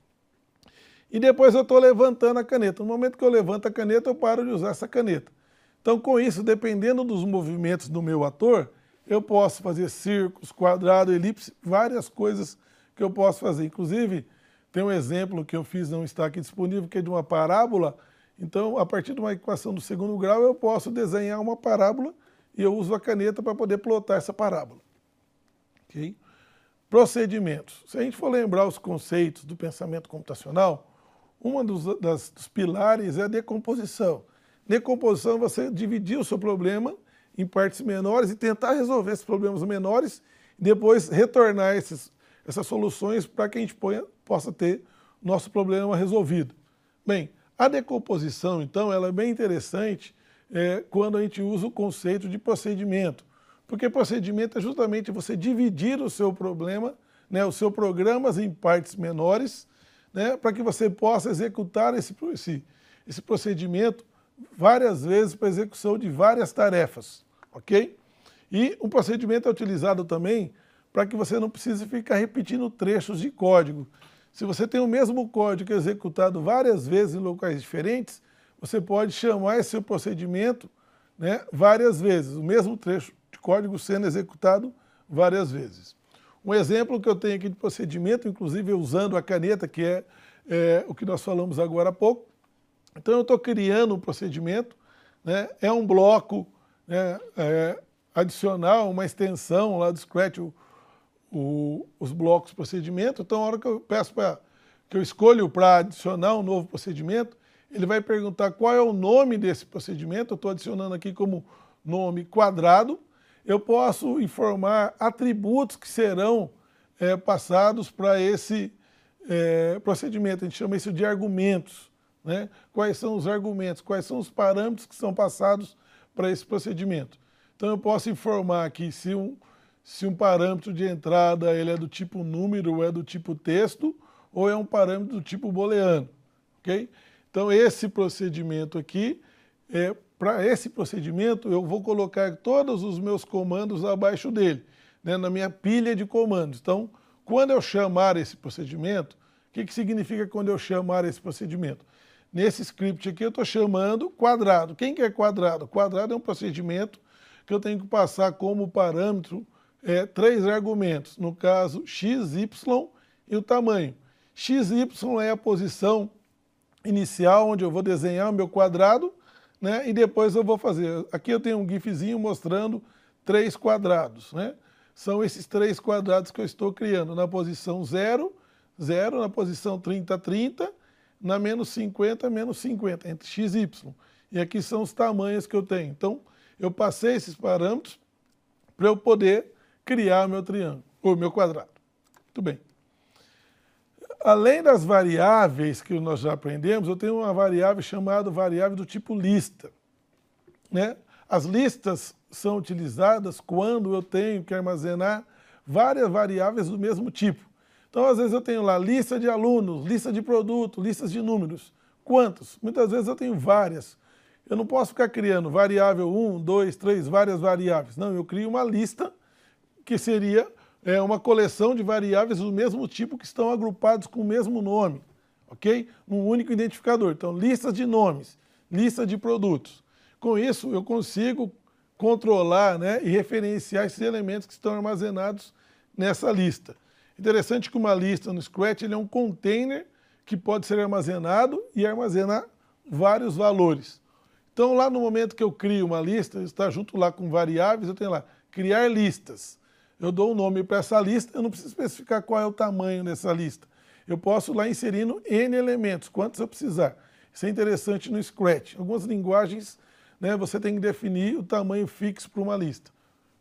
e depois eu estou levantando a caneta. No momento que eu levanto a caneta, eu paro de usar essa caneta. Então, com isso, dependendo dos movimentos do meu ator, eu posso fazer círculos, quadrado, elipse, várias coisas que eu posso fazer. Inclusive, tem um exemplo que eu fiz, não está aqui disponível, que é de uma parábola. Então, a partir de uma equação do segundo grau, eu posso desenhar uma parábola e eu uso a caneta para poder plotar essa parábola. Okay? Procedimentos. Se a gente for lembrar os conceitos do pensamento computacional, um dos, das, dos pilares é a decomposição. Decomposição você dividir o seu problema em partes menores e tentar resolver esses problemas menores e depois retornar esses, essas soluções para que a gente ponha, possa ter nosso problema resolvido. Bem, a decomposição, então, ela é bem interessante é, quando a gente usa o conceito de procedimento. Porque procedimento é justamente você dividir o seu problema, né, o seu programa em partes menores né, para que você possa executar esse, esse, esse procedimento várias vezes para execução de várias tarefas, ok? E o procedimento é utilizado também para que você não precise ficar repetindo trechos de código. Se você tem o mesmo código executado várias vezes em locais diferentes, você pode chamar esse procedimento né, várias vezes, o mesmo trecho de código sendo executado várias vezes. Um exemplo que eu tenho aqui de procedimento, inclusive usando a caneta, que é, é o que nós falamos agora há pouco. Então eu estou criando um procedimento, né, é um bloco né, é, adicional, uma extensão lá do Scratch, o, o, os blocos procedimento. Então, a hora que eu peço para que eu escolho para adicionar um novo procedimento, ele vai perguntar qual é o nome desse procedimento. Eu estou adicionando aqui como nome quadrado eu posso informar atributos que serão é, passados para esse é, procedimento. A gente chama isso de argumentos. Né? Quais são os argumentos, quais são os parâmetros que são passados para esse procedimento. Então eu posso informar aqui se um, se um parâmetro de entrada ele é do tipo número ou é do tipo texto, ou é um parâmetro do tipo booleano. Okay? Então esse procedimento aqui é, para esse procedimento, eu vou colocar todos os meus comandos abaixo dele, né, na minha pilha de comandos. Então, quando eu chamar esse procedimento, o que, que significa quando eu chamar esse procedimento? Nesse script aqui eu estou chamando quadrado. Quem que é quadrado? Quadrado é um procedimento que eu tenho que passar como parâmetro é, três argumentos, no caso x, y e o tamanho. XY é a posição inicial onde eu vou desenhar o meu quadrado, né? E depois eu vou fazer. Aqui eu tenho um gifzinho mostrando três quadrados, né? São esses três quadrados que eu estou criando na posição 0, 0, na posição 30, 30, na menos 50, menos 50, entre x e y. E aqui são os tamanhos que eu tenho. Então, eu passei esses parâmetros para eu poder criar o meu triângulo, o meu quadrado. Muito bem. Além das variáveis que nós já aprendemos, eu tenho uma variável chamada variável do tipo lista. Né? As listas são utilizadas quando eu tenho que armazenar várias variáveis do mesmo tipo. Então, às vezes eu tenho lá lista de alunos, lista de produto, listas de números. Quantos? Muitas vezes eu tenho várias. Eu não posso ficar criando variável 1, 2, 3, várias variáveis. Não, eu crio uma lista que seria é, uma coleção de variáveis do mesmo tipo que estão agrupados com o mesmo nome, ok? Num único identificador. Então, listas de nomes, lista de produtos. Com isso, eu consigo controlar né, e referenciar esses elementos que estão armazenados nessa lista. Interessante que uma lista no Scratch ele é um container que pode ser armazenado e armazenar vários valores. Então, lá no momento que eu crio uma lista, está junto lá com variáveis, eu tenho lá criar listas. Eu dou um nome para essa lista, eu não preciso especificar qual é o tamanho dessa lista. Eu posso lá inserindo N elementos, quantos eu precisar. Isso é interessante no Scratch. Algumas linguagens, né, você tem que definir o tamanho fixo para uma lista,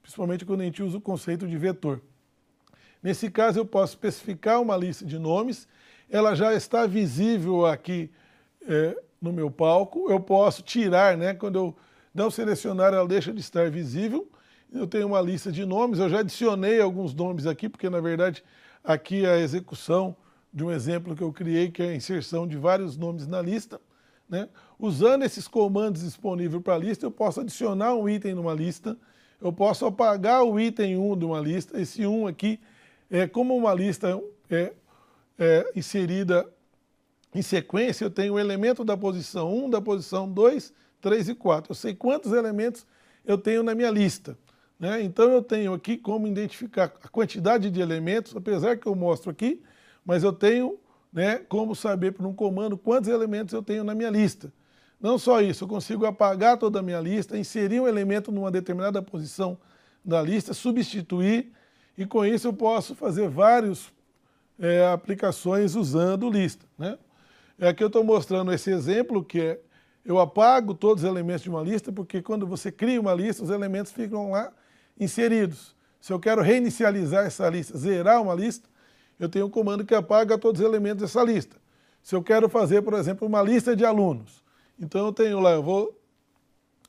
principalmente quando a gente usa o conceito de vetor. Nesse caso, eu posso especificar uma lista de nomes, ela já está visível aqui é, no meu palco, eu posso tirar, né, quando eu não selecionar, ela deixa de estar visível, eu tenho uma lista de nomes, eu já adicionei alguns nomes aqui, porque na verdade aqui é a execução de um exemplo que eu criei, que é a inserção de vários nomes na lista. Né? Usando esses comandos disponíveis para a lista, eu posso adicionar um item numa lista, eu posso apagar o item 1 de uma lista, esse 1 aqui é, como uma lista é, é, inserida em sequência, eu tenho o elemento da posição 1, da posição 2, 3 e 4. Eu sei quantos elementos eu tenho na minha lista. Né? Então eu tenho aqui como identificar a quantidade de elementos, apesar que eu mostro aqui, mas eu tenho né, como saber por um comando quantos elementos eu tenho na minha lista. Não só isso, eu consigo apagar toda a minha lista, inserir um elemento numa determinada posição da lista, substituir e com isso eu posso fazer várias é, aplicações usando lista. Né? É aqui eu estou mostrando esse exemplo que é, eu apago todos os elementos de uma lista, porque quando você cria uma lista, os elementos ficam lá inseridos. Se eu quero reinicializar essa lista, zerar uma lista, eu tenho um comando que apaga todos os elementos dessa lista. Se eu quero fazer, por exemplo, uma lista de alunos, então eu tenho lá, eu vou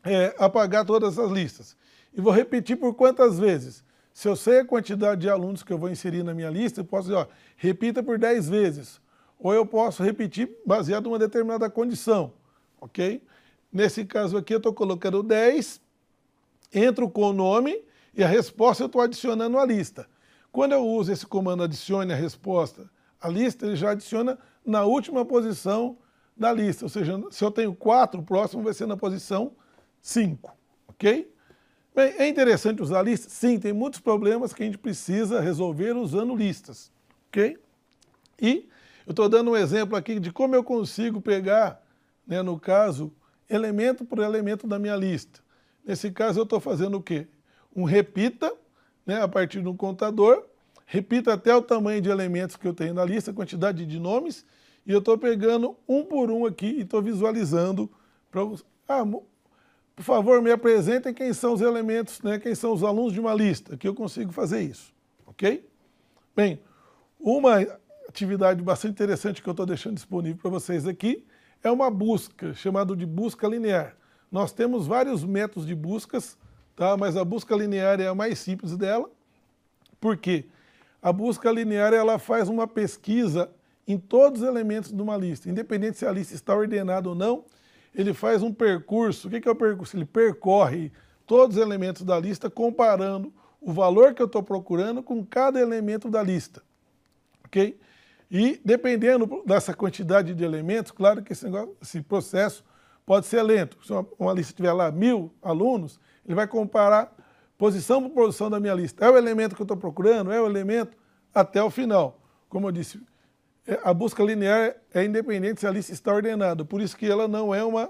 é, apagar todas essas listas. E vou repetir por quantas vezes? Se eu sei a quantidade de alunos que eu vou inserir na minha lista, eu posso dizer, ó, repita por 10 vezes. Ou eu posso repetir baseado em uma determinada condição, ok? Nesse caso aqui eu estou colocando 10, entro com o nome e a resposta eu estou adicionando à lista. Quando eu uso esse comando adicione a resposta à lista, ele já adiciona na última posição da lista. Ou seja, se eu tenho 4, o próximo vai ser na posição 5, ok? Bem, é interessante usar listas? Sim, tem muitos problemas que a gente precisa resolver usando listas, ok? E eu estou dando um exemplo aqui de como eu consigo pegar, né, no caso, elemento por elemento da minha lista. Nesse caso eu estou fazendo o quê? Um repita, né, a partir de um contador, repita até o tamanho de elementos que eu tenho na lista, quantidade de nomes, e eu estou pegando um por um aqui e estou visualizando. Pra, ah, por favor, me apresentem quem são os elementos, né, quem são os alunos de uma lista, que eu consigo fazer isso, ok? Bem, uma atividade bastante interessante que eu estou deixando disponível para vocês aqui é uma busca, chamada de busca linear. Nós temos vários métodos de buscas, tá? mas a busca linear é a mais simples dela. Por quê? A busca linear ela faz uma pesquisa em todos os elementos de uma lista, independente se a lista está ordenada ou não, ele faz um percurso. O que é o percurso? Ele percorre todos os elementos da lista, comparando o valor que eu estou procurando com cada elemento da lista. Ok? E dependendo dessa quantidade de elementos, claro que esse, negócio, esse processo pode ser lento. Se uma, uma, lista tiver lá mil alunos, ele vai comparar posição por posição da minha lista. É o elemento que eu estou procurando? É o elemento até o final. Como eu disse, é, a busca linear é independente se a lista está ordenada, por isso que ela não é uma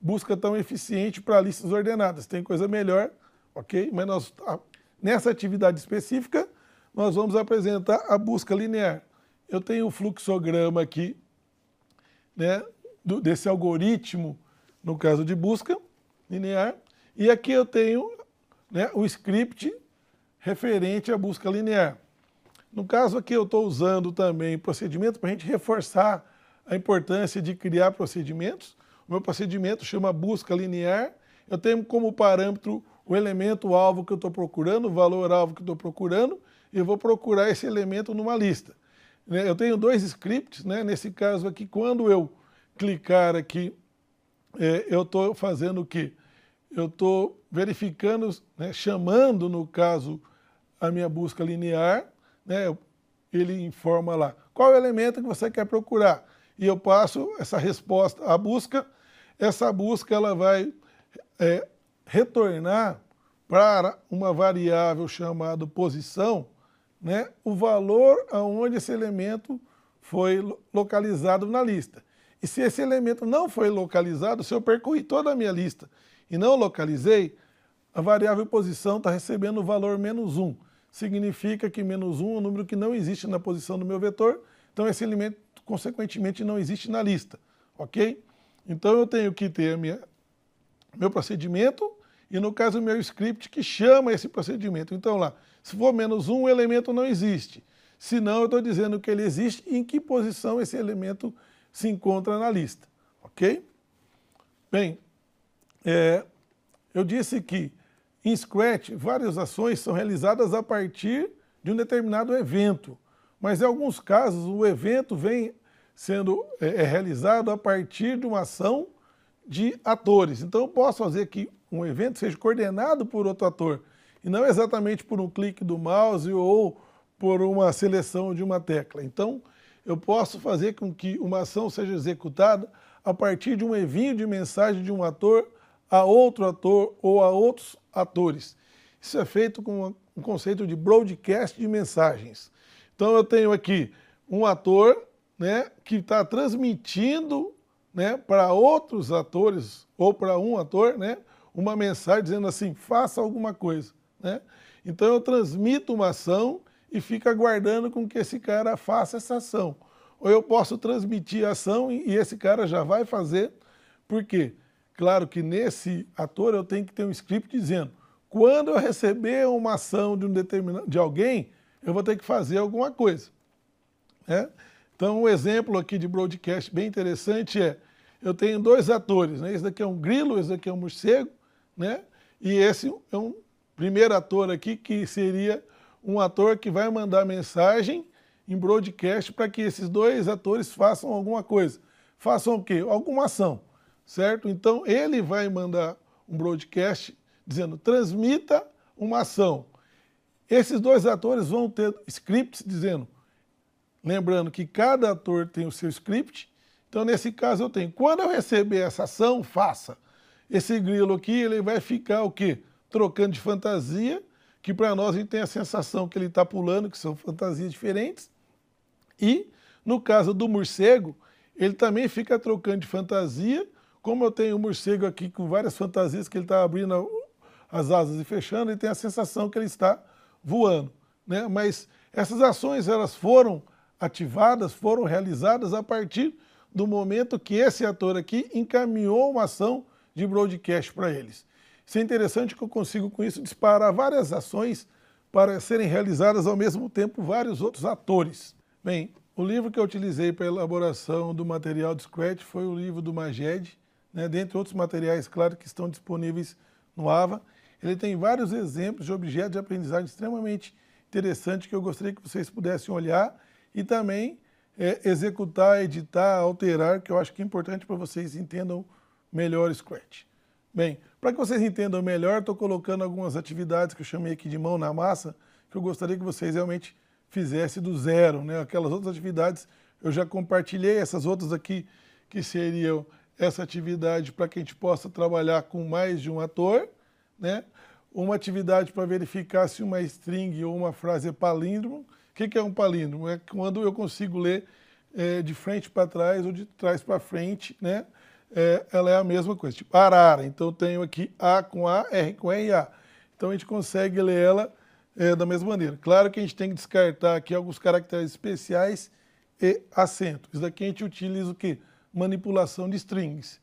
busca tão eficiente para listas ordenadas. Tem coisa melhor, ok? Mas nós, nessa atividade específica, nós vamos apresentar a busca linear. Eu tenho o fluxograma aqui, né, desse algoritmo, no caso de busca linear, e aqui eu tenho né, o script referente à busca linear. No caso aqui eu estou usando também procedimento para a gente reforçar a importância de criar procedimentos. O meu procedimento chama busca linear. Eu tenho como parâmetro o elemento alvo que eu estou procurando, o valor alvo que eu estou procurando, e eu vou procurar esse elemento numa lista. Né, eu tenho dois scripts, né? nesse caso aqui, quando eu clicar aqui, é, eu estou fazendo o quê? Eu estou verificando, né, chamando, no caso, a minha busca linear, né, ele informa lá qual é o elemento que você quer procurar. E eu passo essa resposta à busca, essa busca ela vai é, retornar para uma variável chamada posição, né, o valor aonde esse elemento foi localizado na lista. E se esse elemento não foi localizado, se eu percorri toda a minha lista e não localizei, a variável posição está recebendo o valor menos 1. Significa que menos 1 é um número que não existe na posição do meu vetor, então esse elemento, consequentemente, não existe na lista. Ok? Então eu tenho que ter minha, meu procedimento e, no caso, meu script que chama esse procedimento. Então lá, se for menos 1, o elemento não existe. Se não, eu estou dizendo que ele existe e em que posição esse elemento se encontra na lista. Ok? Bem, é, eu disse que em Scratch várias ações são realizadas a partir de um determinado evento, mas em alguns casos o evento vem sendo é, é, realizado a partir de uma ação de atores. Então eu posso fazer que um evento seja coordenado por outro ator, e não exatamente por um clique do mouse ou por uma seleção de uma tecla. Então eu posso fazer com que uma ação seja executada a partir de um envio de mensagem de um ator a outro ator ou a outros atores. Isso é feito com um conceito de broadcast de mensagens. Então eu tenho aqui um ator né, que está transmitindo né, para outros atores ou para um ator né, uma mensagem dizendo assim, faça alguma coisa. Né? Então eu transmito uma ação e fico aguardando com que esse cara faça essa ação. Ou eu posso transmitir a ação e esse cara já vai fazer. Por quê? Claro que nesse ator eu tenho que ter um script dizendo quando eu receber uma ação de, um determinado, de alguém, eu vou ter que fazer alguma coisa. Né? Então, um exemplo aqui de broadcast bem interessante é, eu tenho dois atores, né? esse daqui é um grilo, esse daqui é um morcego, né? e esse é um primeiro ator aqui que seria um ator que vai mandar mensagem em broadcast para que esses dois atores façam alguma coisa. Façam o quê? Alguma ação certo? Então ele vai mandar um broadcast dizendo transmita uma ação. Esses dois atores vão ter scripts dizendo, lembrando que cada ator tem o seu script. Então nesse caso eu tenho, quando eu receber essa ação, faça. Esse grilo aqui, ele vai ficar o quê? Trocando de fantasia, que para nós a gente tem a sensação que ele está pulando, que são fantasias diferentes. E no caso do morcego, ele também fica trocando de fantasia, como eu tenho um morcego aqui com várias fantasias que ele está abrindo as asas e fechando, ele tem a sensação que ele está voando. Né? Mas essas ações elas foram ativadas, foram realizadas a partir do momento que esse ator aqui encaminhou uma ação de broadcast para eles. Isso é interessante que eu consigo com isso disparar várias ações para serem realizadas ao mesmo tempo vários outros atores. Bem, o livro que eu utilizei para a elaboração do material de Scratch foi o livro do Maged, né, dentre outros materiais, claro, que estão disponíveis no AVA. Ele tem vários exemplos de objetos de aprendizagem extremamente interessantes que eu gostaria que vocês pudessem olhar e também é, executar, editar, alterar, que eu acho que é importante para vocês entendam melhor o Scratch. Bem, para que vocês entendam melhor, estou colocando algumas atividades que eu chamei aqui de mão na massa, que eu gostaria que vocês realmente fizessem do zero. Né? Aquelas outras atividades eu já compartilhei, essas outras aqui que seriam essa atividade para que a gente possa trabalhar com mais de um ator, né? uma atividade para verificar se uma string ou uma frase é palíndromo. O que é um palíndromo? É quando eu consigo ler é, de frente para trás ou de trás para frente, né? É, ela é a mesma coisa, tipo arara. Então eu tenho aqui A com A, R com R e A. Então a gente consegue ler ela é, da mesma maneira. Claro que a gente tem que descartar aqui alguns caracteres especiais e acento. Isso daqui a gente utiliza o quê? Manipulação de strings.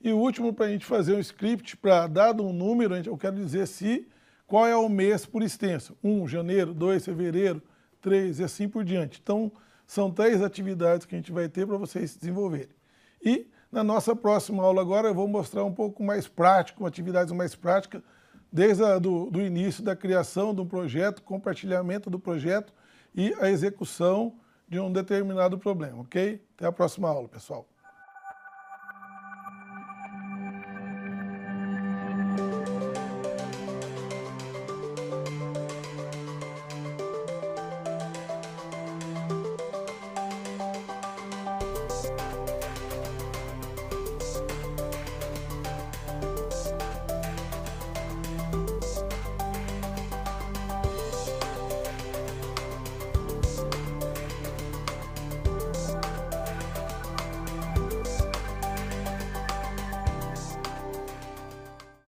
E o último, para a gente fazer um script, para dado um número, eu quero dizer se qual é o mês por extenso. 1, um, janeiro, 2, fevereiro, 3 e assim por diante. Então, são três atividades que a gente vai ter para vocês desenvolverem. E na nossa próxima aula agora eu vou mostrar um pouco mais prático, atividades mais práticas, desde o do, início da criação de um projeto, compartilhamento do projeto e a execução de um determinado problema, ok? Até a próxima aula, pessoal.